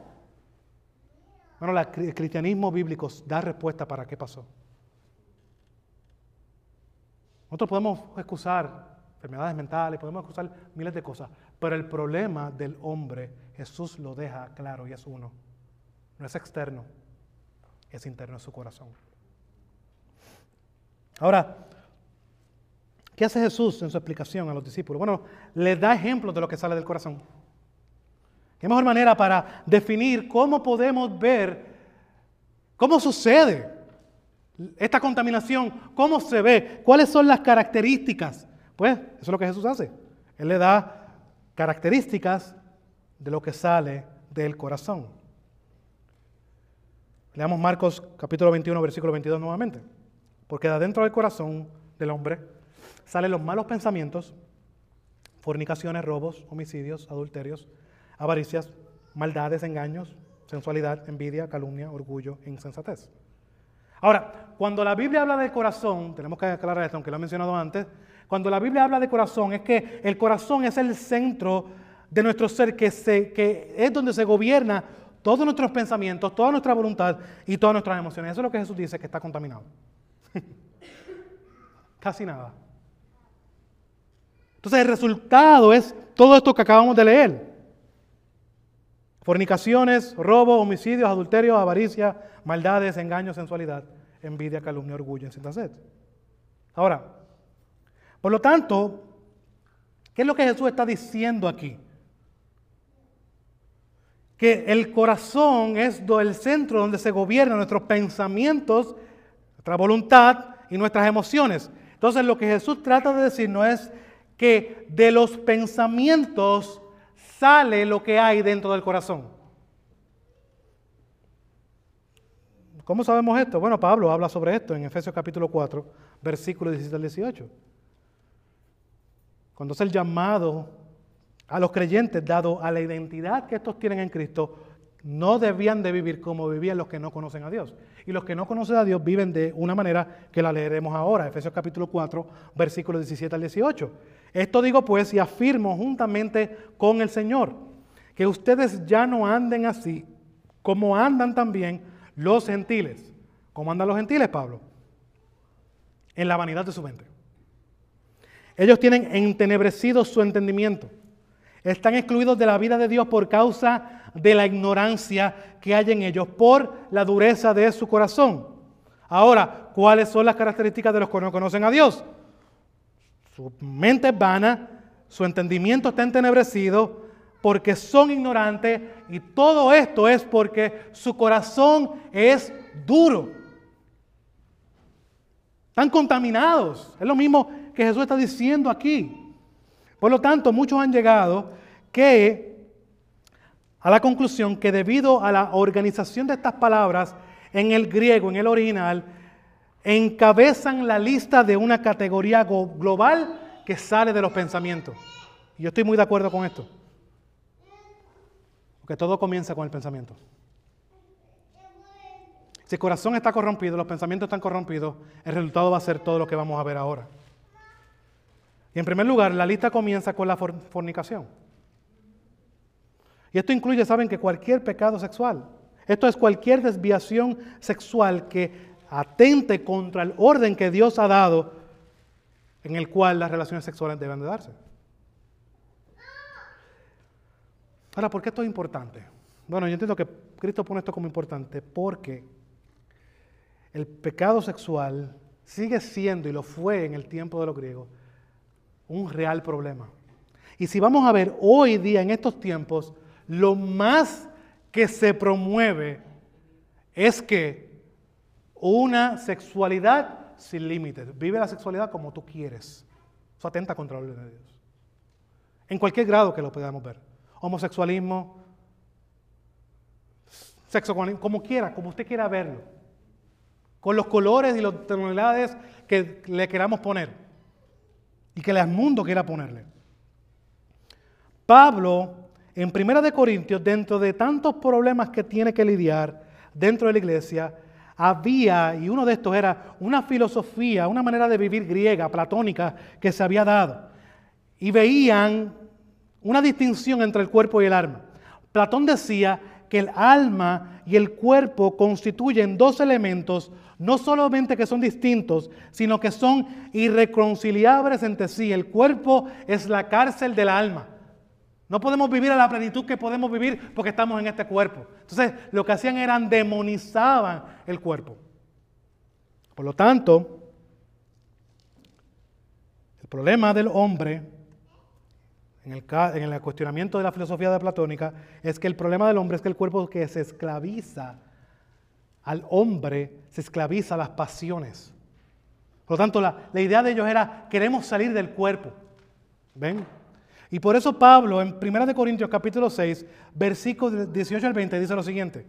Bueno, el cristianismo bíblico da respuesta para qué pasó. Nosotros podemos excusar enfermedades mentales, podemos excusar miles de cosas, pero el problema del hombre, Jesús lo deja claro y es uno. No es externo, es interno, es su corazón. Ahora, ¿qué hace Jesús en su explicación a los discípulos? Bueno, les da ejemplos de lo que sale del corazón. ¿Qué mejor manera para definir cómo podemos ver cómo sucede esta contaminación, ¿cómo se ve? ¿Cuáles son las características? Pues eso es lo que Jesús hace. Él le da características de lo que sale del corazón. Leamos Marcos capítulo 21, versículo 22 nuevamente. Porque de adentro del corazón del hombre salen los malos pensamientos, fornicaciones, robos, homicidios, adulterios, avaricias, maldades, engaños, sensualidad, envidia, calumnia, orgullo insensatez. Ahora, cuando la Biblia habla del corazón, tenemos que aclarar esto, aunque lo he mencionado antes, cuando la Biblia habla de corazón es que el corazón es el centro de nuestro ser, que, que es donde se gobierna todos nuestros pensamientos, toda nuestra voluntad y todas nuestras emociones. Eso es lo que Jesús dice que está contaminado. Casi nada. Entonces el resultado es todo esto que acabamos de leer. Fornicaciones, robos, homicidios, adulterios, avaricia, maldades, engaños, sensualidad, envidia, calumnia, orgullo, sed. Ahora, por lo tanto, ¿qué es lo que Jesús está diciendo aquí? Que el corazón es el centro donde se gobiernan nuestros pensamientos, nuestra voluntad y nuestras emociones. Entonces lo que Jesús trata de decir no es que de los pensamientos sale lo que hay dentro del corazón. ¿Cómo sabemos esto? Bueno, Pablo habla sobre esto en Efesios capítulo 4, versículos 17 al 18. Cuando es el llamado a los creyentes, dado a la identidad que estos tienen en Cristo, no debían de vivir como vivían los que no conocen a Dios. Y los que no conocen a Dios viven de una manera que la leeremos ahora, Efesios capítulo 4, versículos 17 al 18. Esto digo pues y afirmo juntamente con el Señor, que ustedes ya no anden así como andan también los gentiles. ¿Cómo andan los gentiles, Pablo? En la vanidad de su mente. Ellos tienen entenebrecido su entendimiento. Están excluidos de la vida de Dios por causa de la ignorancia que hay en ellos, por la dureza de su corazón. Ahora, ¿cuáles son las características de los que no conocen a Dios? Su mente es vana, su entendimiento está entenebrecido, porque son ignorantes y todo esto es porque su corazón es duro. Están contaminados. Es lo mismo que Jesús está diciendo aquí. Por lo tanto, muchos han llegado que a la conclusión que debido a la organización de estas palabras en el griego, en el original, encabezan la lista de una categoría global que sale de los pensamientos. Y yo estoy muy de acuerdo con esto. Porque todo comienza con el pensamiento. Si el corazón está corrompido, los pensamientos están corrompidos, el resultado va a ser todo lo que vamos a ver ahora. Y en primer lugar, la lista comienza con la fornicación. Y esto incluye, saben, que cualquier pecado sexual. Esto es cualquier desviación sexual que atente contra el orden que Dios ha dado en el cual las relaciones sexuales deben de darse. Ahora, ¿por qué esto es importante? Bueno, yo entiendo que Cristo pone esto como importante porque el pecado sexual sigue siendo, y lo fue en el tiempo de los griegos, un real problema. Y si vamos a ver hoy día, en estos tiempos, lo más que se promueve es que una sexualidad sin límites. Vive la sexualidad como tú quieres. Eso atenta contra la ley de Dios. En cualquier grado que lo podamos ver. Homosexualismo, sexo como quiera, como usted quiera verlo. Con los colores y las tonalidades que le queramos poner. Y que el mundo quiera ponerle. Pablo, en Primera de Corintios, dentro de tantos problemas que tiene que lidiar dentro de la iglesia, había, y uno de estos era una filosofía, una manera de vivir griega, platónica, que se había dado. Y veían una distinción entre el cuerpo y el alma. Platón decía que el alma y el cuerpo constituyen dos elementos, no solamente que son distintos, sino que son irreconciliables entre sí. El cuerpo es la cárcel del alma. No podemos vivir a la plenitud que podemos vivir porque estamos en este cuerpo. Entonces, lo que hacían era demonizaban el cuerpo. Por lo tanto, el problema del hombre, en el, en el cuestionamiento de la filosofía de platónica, es que el problema del hombre es que el cuerpo que se esclaviza al hombre se esclaviza a las pasiones. Por lo tanto, la, la idea de ellos era, queremos salir del cuerpo. ¿Ven? Y por eso Pablo en 1 Corintios capítulo 6, versículos 18 al 20 dice lo siguiente.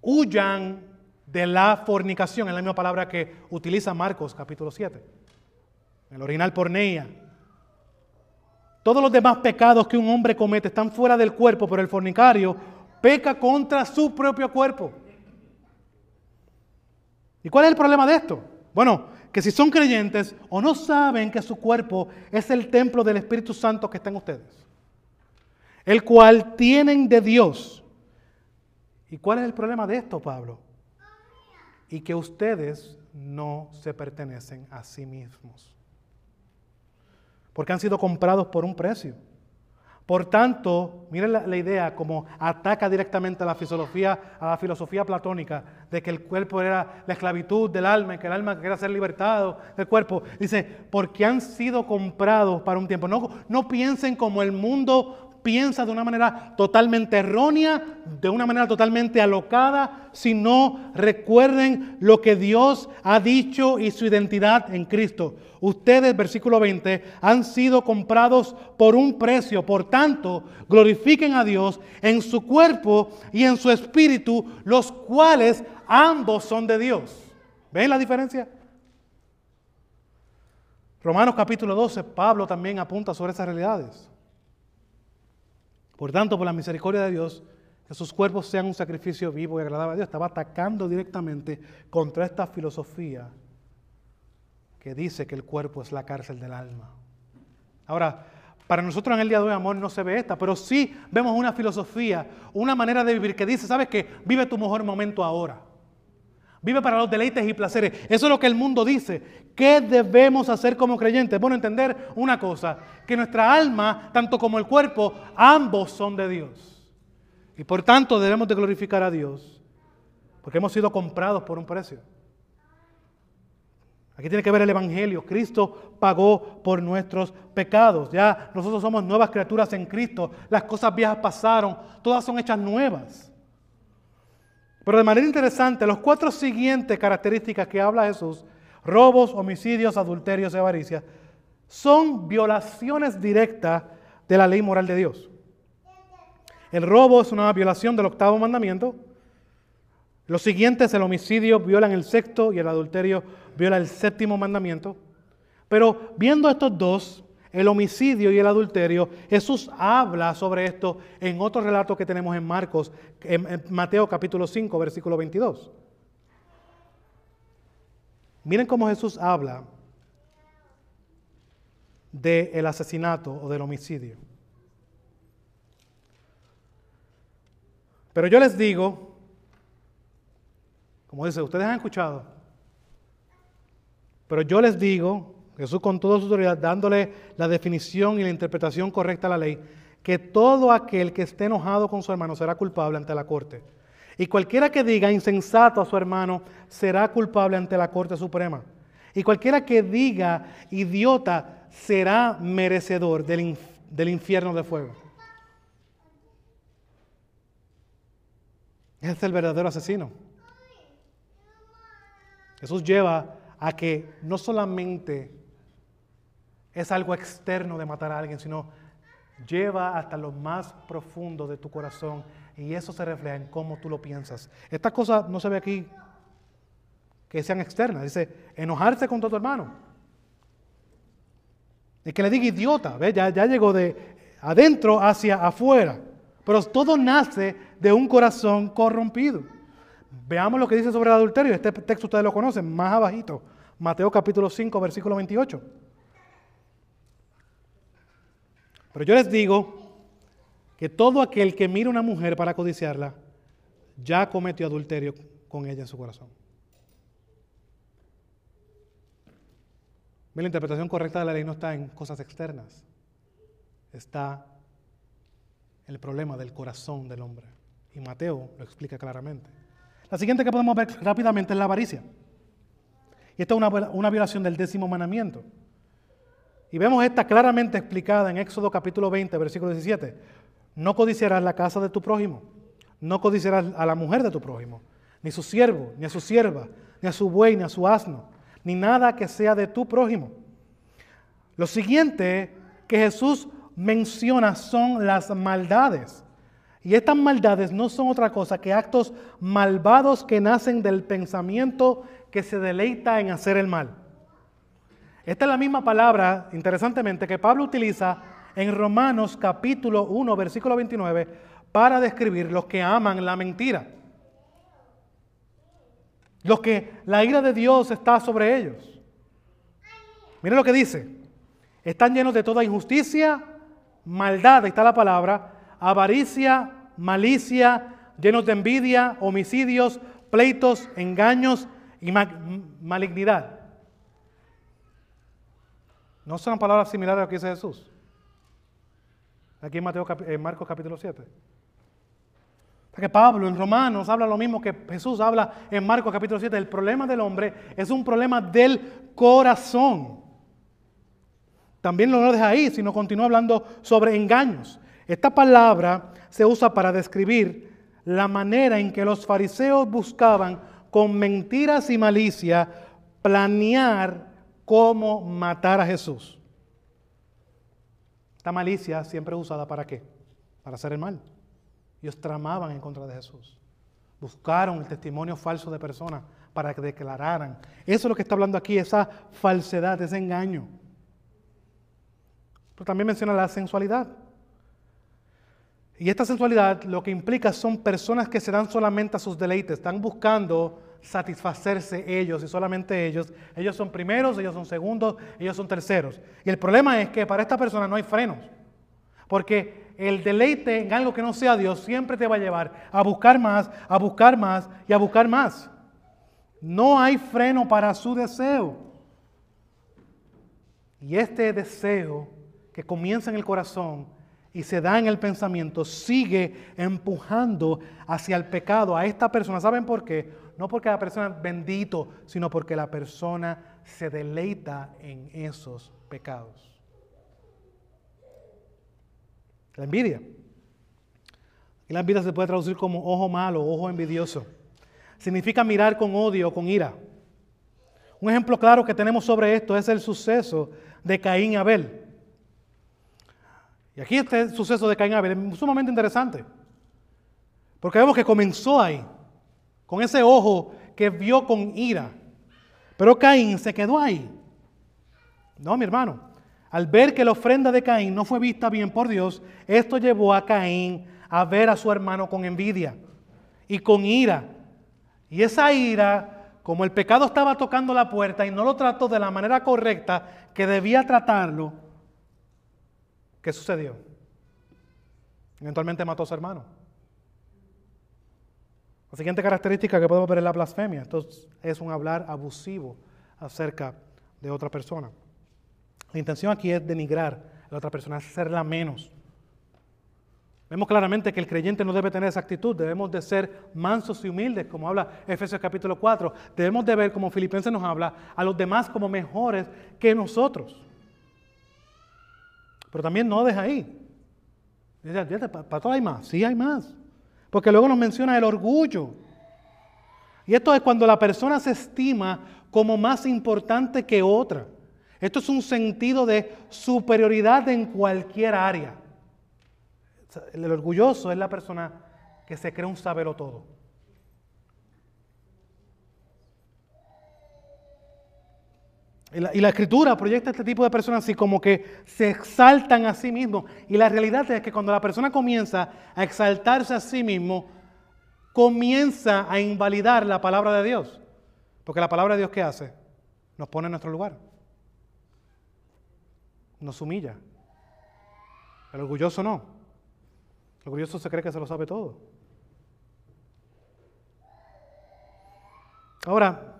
Huyan de la fornicación, es la misma palabra que utiliza Marcos capítulo 7. En el original porneia. Todos los demás pecados que un hombre comete están fuera del cuerpo, pero el fornicario peca contra su propio cuerpo. ¿Y cuál es el problema de esto? Bueno, que si son creyentes o no saben que su cuerpo es el templo del Espíritu Santo que está en ustedes, el cual tienen de Dios. ¿Y cuál es el problema de esto, Pablo? Y que ustedes no se pertenecen a sí mismos, porque han sido comprados por un precio. Por tanto, miren la, idea como ataca directamente a la filosofía, a la filosofía platónica de que el cuerpo era la esclavitud del alma y que el alma quería ser libertado del cuerpo. Dice, porque han sido comprados para un tiempo. No, no piensen como el mundo piensa de una manera totalmente errónea, de una manera totalmente alocada, sino recuerden lo que Dios ha dicho y su identidad en Cristo. Ustedes, versículo 20, han sido comprados por un precio, por tanto, glorifiquen a Dios en su cuerpo y en su espíritu, los cuales ambos son de Dios. ¿Ven la diferencia? Romanos capítulo 12, Pablo también apunta sobre esas realidades. Por tanto, por la misericordia de Dios, que sus cuerpos sean un sacrificio vivo y agradable a Dios. Estaba atacando directamente contra esta filosofía que dice que el cuerpo es la cárcel del alma. Ahora, para nosotros en el día de hoy, amor, no se ve esta, pero sí vemos una filosofía, una manera de vivir que dice, ¿sabes qué? Vive tu mejor momento ahora. Vive para los deleites y placeres. Eso es lo que el mundo dice. ¿Qué debemos hacer como creyentes? Bueno, entender una cosa, que nuestra alma, tanto como el cuerpo, ambos son de Dios. Y por tanto debemos de glorificar a Dios, porque hemos sido comprados por un precio. Aquí tiene que ver el Evangelio. Cristo pagó por nuestros pecados. Ya nosotros somos nuevas criaturas en Cristo. Las cosas viejas pasaron. Todas son hechas nuevas. Pero de manera interesante, los cuatro siguientes características que habla Jesús, robos, homicidios, adulterios y avaricia, son violaciones directas de la ley moral de Dios. El robo es una violación del octavo mandamiento. Los siguientes, el homicidio, violan el sexto y el adulterio viola el séptimo mandamiento. Pero viendo estos dos, el homicidio y el adulterio, Jesús habla sobre esto en otro relato que tenemos en Marcos, en Mateo capítulo 5, versículo 22. Miren cómo Jesús habla del asesinato o del homicidio. Pero yo les digo, como dice, ustedes han escuchado, pero yo les digo Jesús con toda su autoridad, dándole la definición y la interpretación correcta a la ley, que todo aquel que esté enojado con su hermano será culpable ante la corte. Y cualquiera que diga insensato a su hermano será culpable ante la Corte Suprema. Y cualquiera que diga idiota será merecedor del, del infierno de fuego. Es el verdadero asesino. Jesús lleva a que no solamente es algo externo de matar a alguien, sino lleva hasta lo más profundo de tu corazón y eso se refleja en cómo tú lo piensas. Esta cosa no se ve aquí que sean externas, dice enojarse contra tu hermano. Y que le diga idiota, ¿ve? Ya, ya llegó de adentro hacia afuera. Pero todo nace de un corazón corrompido. Veamos lo que dice sobre el adulterio. Este texto ustedes lo conocen, más abajito. Mateo capítulo 5, versículo 28. Pero yo les digo que todo aquel que mira a una mujer para codiciarla, ya cometió adulterio con ella en su corazón. La interpretación correcta de la ley no está en cosas externas, está el problema del corazón del hombre. Y Mateo lo explica claramente. La siguiente que podemos ver rápidamente es la avaricia. Y esta es una, una violación del décimo mandamiento. Y vemos esta claramente explicada en Éxodo capítulo 20, versículo 17. No codiciarás la casa de tu prójimo. No codiciarás a la mujer de tu prójimo, ni su siervo, ni a su sierva, ni a su buey, ni a su asno, ni nada que sea de tu prójimo. Lo siguiente que Jesús menciona son las maldades. Y estas maldades no son otra cosa que actos malvados que nacen del pensamiento que se deleita en hacer el mal. Esta es la misma palabra, interesantemente, que Pablo utiliza en Romanos capítulo 1, versículo 29, para describir los que aman la mentira. Los que la ira de Dios está sobre ellos. Miren lo que dice. Están llenos de toda injusticia, maldad, ahí está la palabra, avaricia, malicia, llenos de envidia, homicidios, pleitos, engaños y malignidad. ¿No son palabras similares a lo que dice Jesús? Aquí en, Mateo, en Marcos capítulo 7. Porque Pablo en Romanos habla lo mismo que Jesús habla en Marcos capítulo 7. El problema del hombre es un problema del corazón. También no lo deja ahí, sino continúa hablando sobre engaños. Esta palabra se usa para describir la manera en que los fariseos buscaban con mentiras y malicia planear cómo matar a Jesús. Esta malicia siempre es usada para qué? Para hacer el mal. Ellos tramaban en contra de Jesús. Buscaron el testimonio falso de personas para que declararan. Eso es lo que está hablando aquí, esa falsedad, ese engaño. Pero también menciona la sensualidad. Y esta sensualidad lo que implica son personas que se dan solamente a sus deleites, están buscando satisfacerse ellos y solamente ellos. Ellos son primeros, ellos son segundos, ellos son terceros. Y el problema es que para esta persona no hay frenos. Porque el deleite en algo que no sea Dios siempre te va a llevar a buscar más, a buscar más y a buscar más. No hay freno para su deseo. Y este deseo que comienza en el corazón y se da en el pensamiento, sigue empujando hacia el pecado a esta persona. ¿Saben por qué? No porque la persona es bendito, sino porque la persona se deleita en esos pecados. La envidia. Y la envidia se puede traducir como ojo malo, ojo envidioso. Significa mirar con odio, con ira. Un ejemplo claro que tenemos sobre esto es el suceso de Caín y Abel. Y aquí este suceso de Caín Abel es sumamente interesante. Porque vemos que comenzó ahí, con ese ojo que vio con ira. Pero Caín se quedó ahí. No, mi hermano. Al ver que la ofrenda de Caín no fue vista bien por Dios, esto llevó a Caín a ver a su hermano con envidia y con ira. Y esa ira, como el pecado estaba tocando la puerta y no lo trató de la manera correcta que debía tratarlo, ¿Qué sucedió? Eventualmente mató a su hermano. La siguiente característica que podemos ver es la blasfemia. Esto es un hablar abusivo acerca de otra persona. La intención aquí es denigrar a la otra persona, hacerla menos. Vemos claramente que el creyente no debe tener esa actitud, debemos de ser mansos y humildes, como habla Efesios capítulo 4. Debemos de ver, como Filipenses nos habla, a los demás como mejores que nosotros. Pero también no deja ahí. Para todo hay más. Sí hay más. Porque luego nos menciona el orgullo. Y esto es cuando la persona se estima como más importante que otra. Esto es un sentido de superioridad en cualquier área. El orgulloso es la persona que se cree un sabelo todo. Y la, escritura proyecta este tipo de personas así como que se exaltan a sí mismos. Y la realidad es que cuando la persona comienza a exaltarse a sí mismo, comienza a invalidar la palabra de Dios. Porque la palabra de Dios ¿qué hace? Nos pone en nuestro lugar. Nos humilla. El orgulloso no. El orgulloso se cree que se lo sabe todo. Ahora,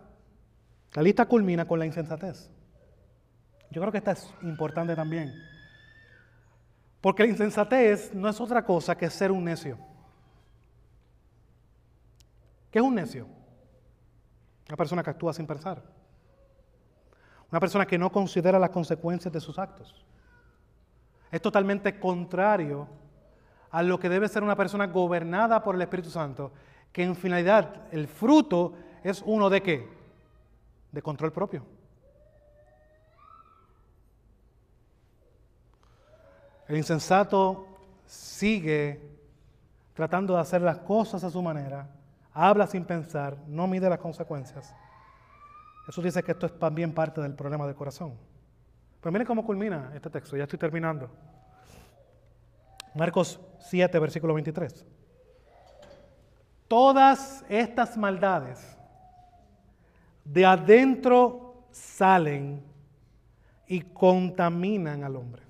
la lista culmina con la insensatez. Yo creo que esta es importante también. Porque la insensatez no es otra cosa que ser un necio. ¿Qué es un necio? Una persona que actúa sin pensar. Una persona que no considera las consecuencias de sus actos. Es totalmente contrario a lo que debe ser una persona gobernada por el Espíritu Santo, que en finalidad el fruto es uno de qué? De control propio. El insensato sigue tratando de hacer las cosas a su manera, habla sin pensar, no mide las consecuencias. Jesús dice que esto es también parte del problema del corazón. Pero miren cómo culmina este texto, ya estoy terminando. Marcos 7, versículo 23. Todas estas maldades de adentro salen y contaminan al hombre.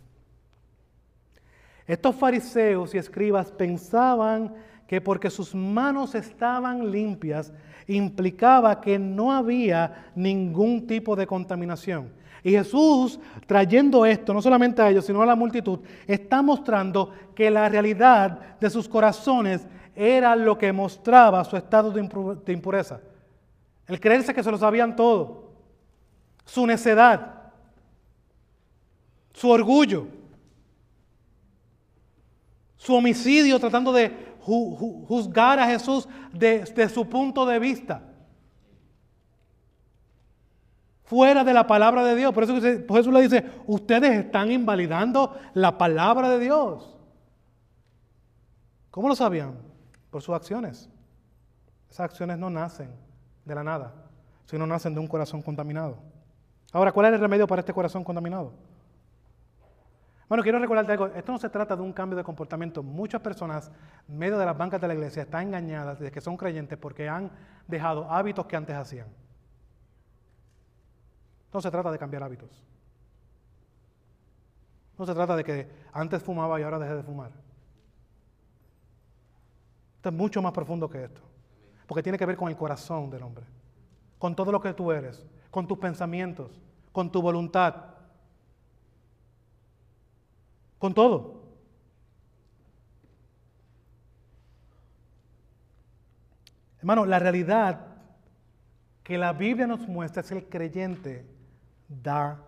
Estos fariseos y escribas pensaban que porque sus manos estaban limpias implicaba que no había ningún tipo de contaminación. Y Jesús, trayendo esto, no solamente a ellos, sino a la multitud, está mostrando que la realidad de sus corazones era lo que mostraba su estado de impureza. El creerse que se lo sabían todo, su necedad, su orgullo, su homicidio tratando de juzgar a Jesús desde su punto de vista fuera de la palabra de Dios. Por eso Jesús le dice, ustedes están invalidando la palabra de Dios. ¿Cómo lo sabían? Por sus acciones. Esas acciones no nacen de la nada, sino nacen de un corazón contaminado. Ahora, ¿cuál es el remedio para este corazón contaminado? Bueno, quiero recordarte algo. Esto no se trata de un cambio de comportamiento. Muchas personas, en medio de las bancas de la iglesia, están engañadas de que son creyentes porque han dejado hábitos que antes hacían. No se trata de cambiar hábitos. No se trata de que antes fumaba y ahora dejé de fumar. Esto es mucho más profundo que esto. Porque tiene que ver con el corazón del hombre. Con todo lo que tú eres. Con tus pensamientos. Con tu voluntad. Con todo. Hermano, la realidad que la Biblia nos muestra es el creyente da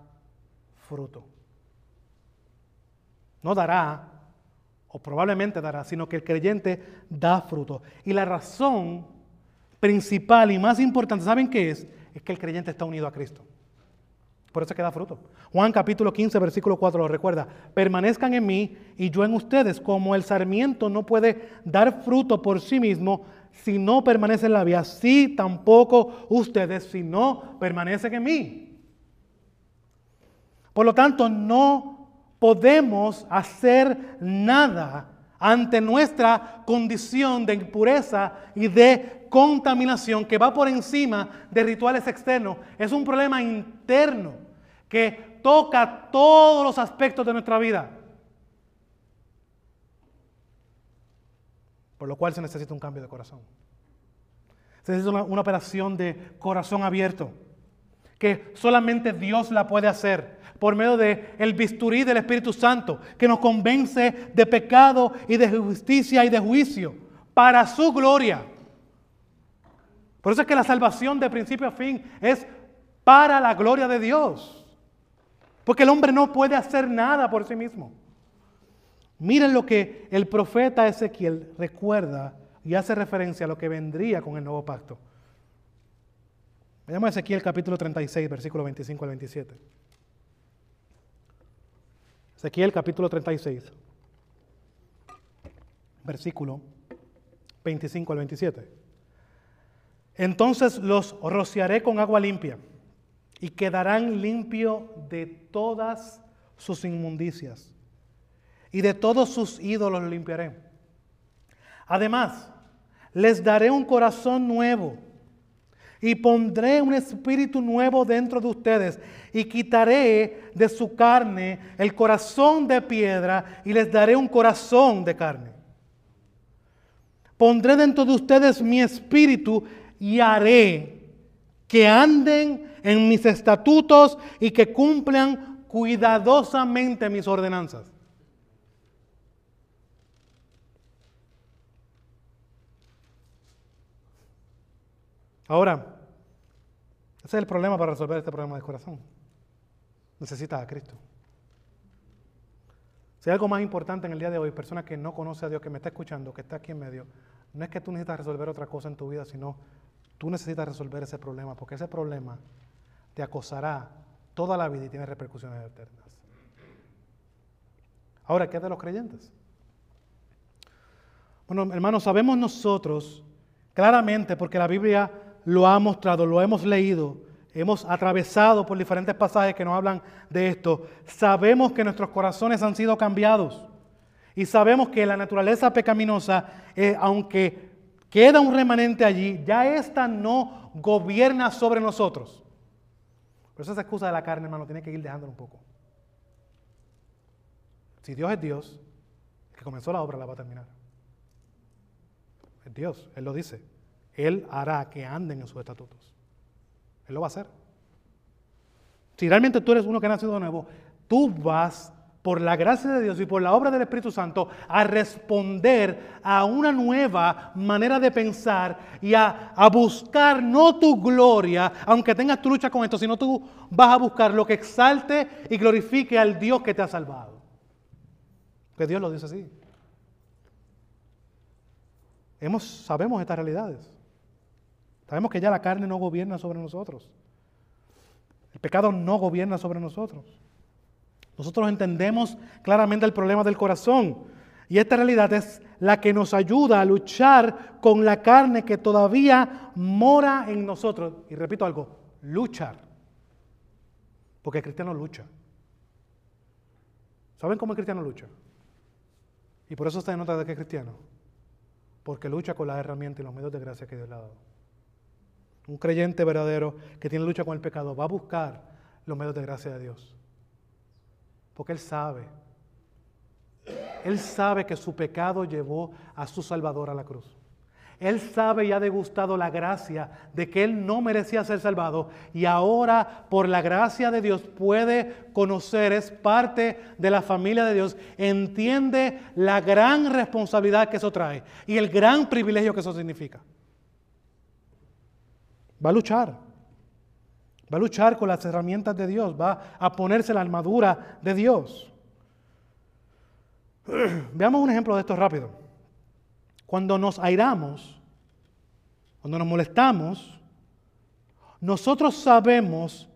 fruto. No dará, o probablemente dará, sino que el creyente da fruto. Y la razón principal y más importante, ¿saben qué es? Es que el creyente está unido a Cristo. Por eso es que da fruto. Juan capítulo 15, versículo 4 lo recuerda. Permanezcan en mí y yo en ustedes, como el sarmiento no puede dar fruto por sí mismo si no permanece en la vía, así tampoco ustedes si no permanecen en mí. Por lo tanto, no podemos hacer nada ante nuestra condición de impureza y de contaminación que va por encima de rituales externos. Es un problema interno que toca todos los aspectos de nuestra vida. Por lo cual se necesita un cambio de corazón. Se necesita una, operación de corazón abierto que solamente Dios la puede hacer por medio del el bisturí del Espíritu Santo, que nos convence de pecado y de justicia y de juicio, para su gloria. Por eso es que la salvación de principio a fin es para la gloria de Dios. Porque el hombre no puede hacer nada por sí mismo. Miren lo que el profeta Ezequiel recuerda y hace referencia a lo que vendría con el nuevo pacto. Veamos Ezequiel capítulo 36, versículo 25 al 27. Ezequiel capítulo 36, versículo 25 al 27. Entonces los rociaré con agua limpia y quedarán limpios de todas sus inmundicias y de todos sus ídolos limpiaré. Además, les daré un corazón nuevo y pondré un espíritu nuevo dentro de ustedes y quitaré de su carne el corazón de piedra y les daré un corazón de carne. Pondré dentro de ustedes mi espíritu y haré que anden en mis estatutos y que cumplan cuidadosamente mis ordenanzas. Ahora, ese es el problema para resolver este problema del corazón. Necesitas a Cristo. Si hay algo más importante en el día de hoy, persona que no conoce a Dios, que me está escuchando, que está aquí en medio, no es que tú necesitas resolver otra cosa en tu vida, sino tú necesitas resolver ese problema, porque ese problema te acosará toda la vida y tiene repercusiones eternas. Ahora, ¿qué es de los creyentes? Bueno, hermanos, sabemos nosotros claramente, porque la Biblia lo ha mostrado, lo hemos leído, hemos atravesado por diferentes pasajes que nos hablan de esto, sabemos que nuestros corazones han sido cambiados y sabemos que la naturaleza pecaminosa, eh, aunque queda un remanente allí, ya esta no gobierna sobre nosotros. Por eso esa excusa de la carne, hermano, tiene que ir dejándolo un poco. Si Dios es Dios, el que comenzó la obra la va a terminar. Es Dios, Él lo dice. Él hará que anden en sus estatutos. Él lo va a hacer. Si realmente tú eres uno que ha nacido de nuevo, tú vas, por la gracia de Dios y por la obra del Espíritu Santo, a responder a una nueva manera de pensar y a, buscar no tu gloria, aunque tengas tu lucha con esto, sino tú vas a buscar lo que exalte y glorifique al Dios que te ha salvado. Que Dios lo dice así. Hemos, sabemos estas realidades. Sabemos que ya la carne no gobierna sobre nosotros. El pecado no gobierna sobre nosotros. Nosotros entendemos claramente el problema del corazón. Y esta realidad es la que nos ayuda a luchar con la carne que todavía mora en nosotros. Y repito algo, luchar. Porque el cristiano lucha. ¿Saben cómo el cristiano lucha? Y por eso se nota de que es cristiano. Porque lucha con las herramientas y los medios de gracia que Dios le ha dado. Un creyente verdadero que tiene lucha con el pecado va a buscar los medios de gracia de Dios. Porque Él sabe. Él sabe que su pecado llevó a su Salvador a la cruz. Él sabe y ha degustado la gracia de que Él no merecía ser salvado y ahora por la gracia de Dios puede conocer, es parte de la familia de Dios, entiende la gran responsabilidad que eso trae y el gran privilegio que eso significa. Va a luchar. Va a luchar con las herramientas de Dios. Va a ponerse la armadura de Dios. Veamos un ejemplo de esto rápido. Cuando nos airamos, cuando nos molestamos, nosotros sabemos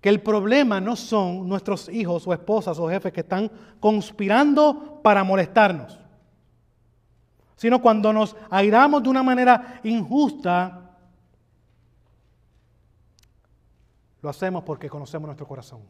que el problema no son nuestros hijos o esposas o jefes que están conspirando para molestarnos, sino cuando nos airamos de una manera injusta, Lo hacemos porque conocemos nuestro corazón.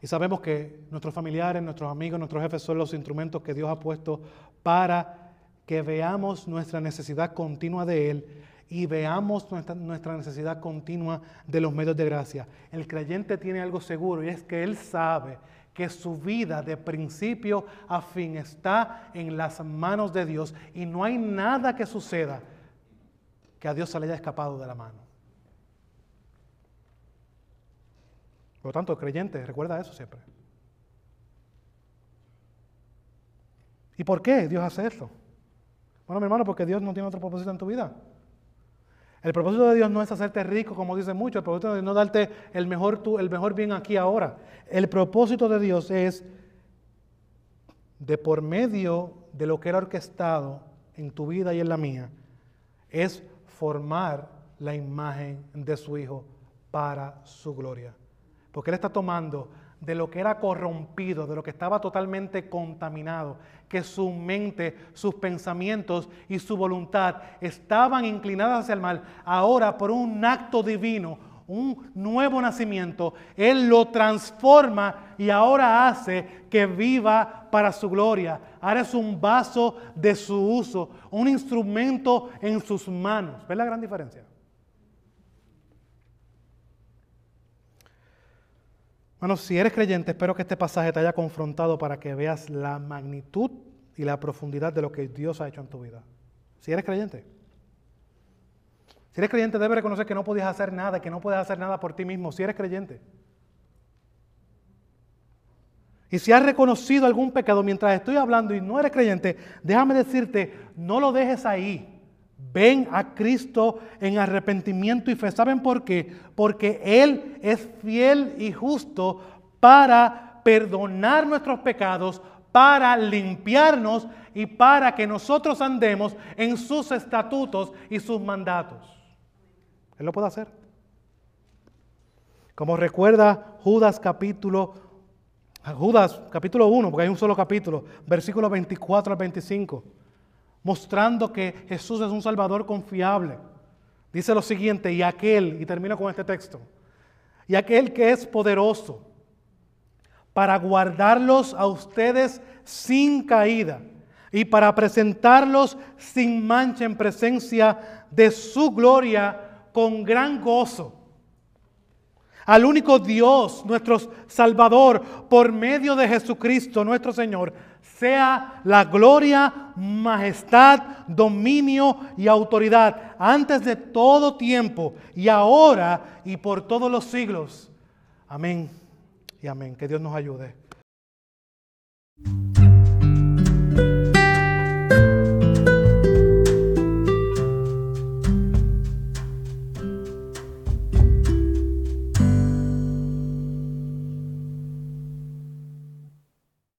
Y sabemos que nuestros familiares, nuestros amigos, nuestros jefes son los instrumentos que Dios ha puesto para que veamos nuestra necesidad continua de Él y veamos nuestra, nuestra, necesidad continua de los medios de gracia. El creyente tiene algo seguro y es que Él sabe que su vida de principio a fin está en las manos de Dios y no hay nada que suceda que a Dios se le haya escapado de la mano. Por lo tanto, creyente, recuerda eso siempre. ¿Y por qué Dios hace esto? Bueno, mi hermano, porque Dios no tiene otro propósito en tu vida. El propósito de Dios no es hacerte rico, como dicen muchos. El propósito de Dios no es darte el mejor, el mejor bien aquí ahora. El propósito de Dios es, de por medio de lo que era orquestado en tu vida y en la mía, es formar la imagen de su Hijo para su gloria. Porque Él está tomando de lo que era corrompido, de lo que estaba totalmente contaminado, que su mente, sus pensamientos y su voluntad estaban inclinadas hacia el mal. Ahora, por un acto divino, un nuevo nacimiento, Él lo transforma y ahora hace que viva para su gloria. Ahora es un vaso de su uso, un instrumento en sus manos. ¿Ves la gran diferencia? Bueno, si eres creyente, espero que este pasaje te haya confrontado para que veas la magnitud y la profundidad de lo que Dios ha hecho en tu vida. Si eres creyente. Si eres creyente, debes reconocer que no podías hacer nada, que no puedes hacer nada por ti mismo. Si eres creyente. Y si has reconocido algún pecado mientras estoy hablando y no eres creyente, déjame decirte, no lo dejes ahí. Ven a Cristo en arrepentimiento y fe. ¿Saben por qué? Porque Él es fiel y justo para perdonar nuestros pecados, para limpiarnos y para que nosotros andemos en sus estatutos y sus mandatos. Él lo puede hacer. Como recuerda Judas capítulo Judas capítulo 1, porque hay un solo capítulo, versículo 24 al 25, mostrando que Jesús es un Salvador confiable. Dice lo siguiente, y aquel, y termino con este texto, y aquel que es poderoso para guardarlos a ustedes sin caída y para presentarlos sin mancha en presencia de su gloria con gran gozo al único Dios, nuestro Salvador, por medio de Jesucristo, nuestro Señor, sea la gloria, majestad, dominio y autoridad antes de todo tiempo y ahora y por todos los siglos. Amén y amén. Que Dios nos ayude.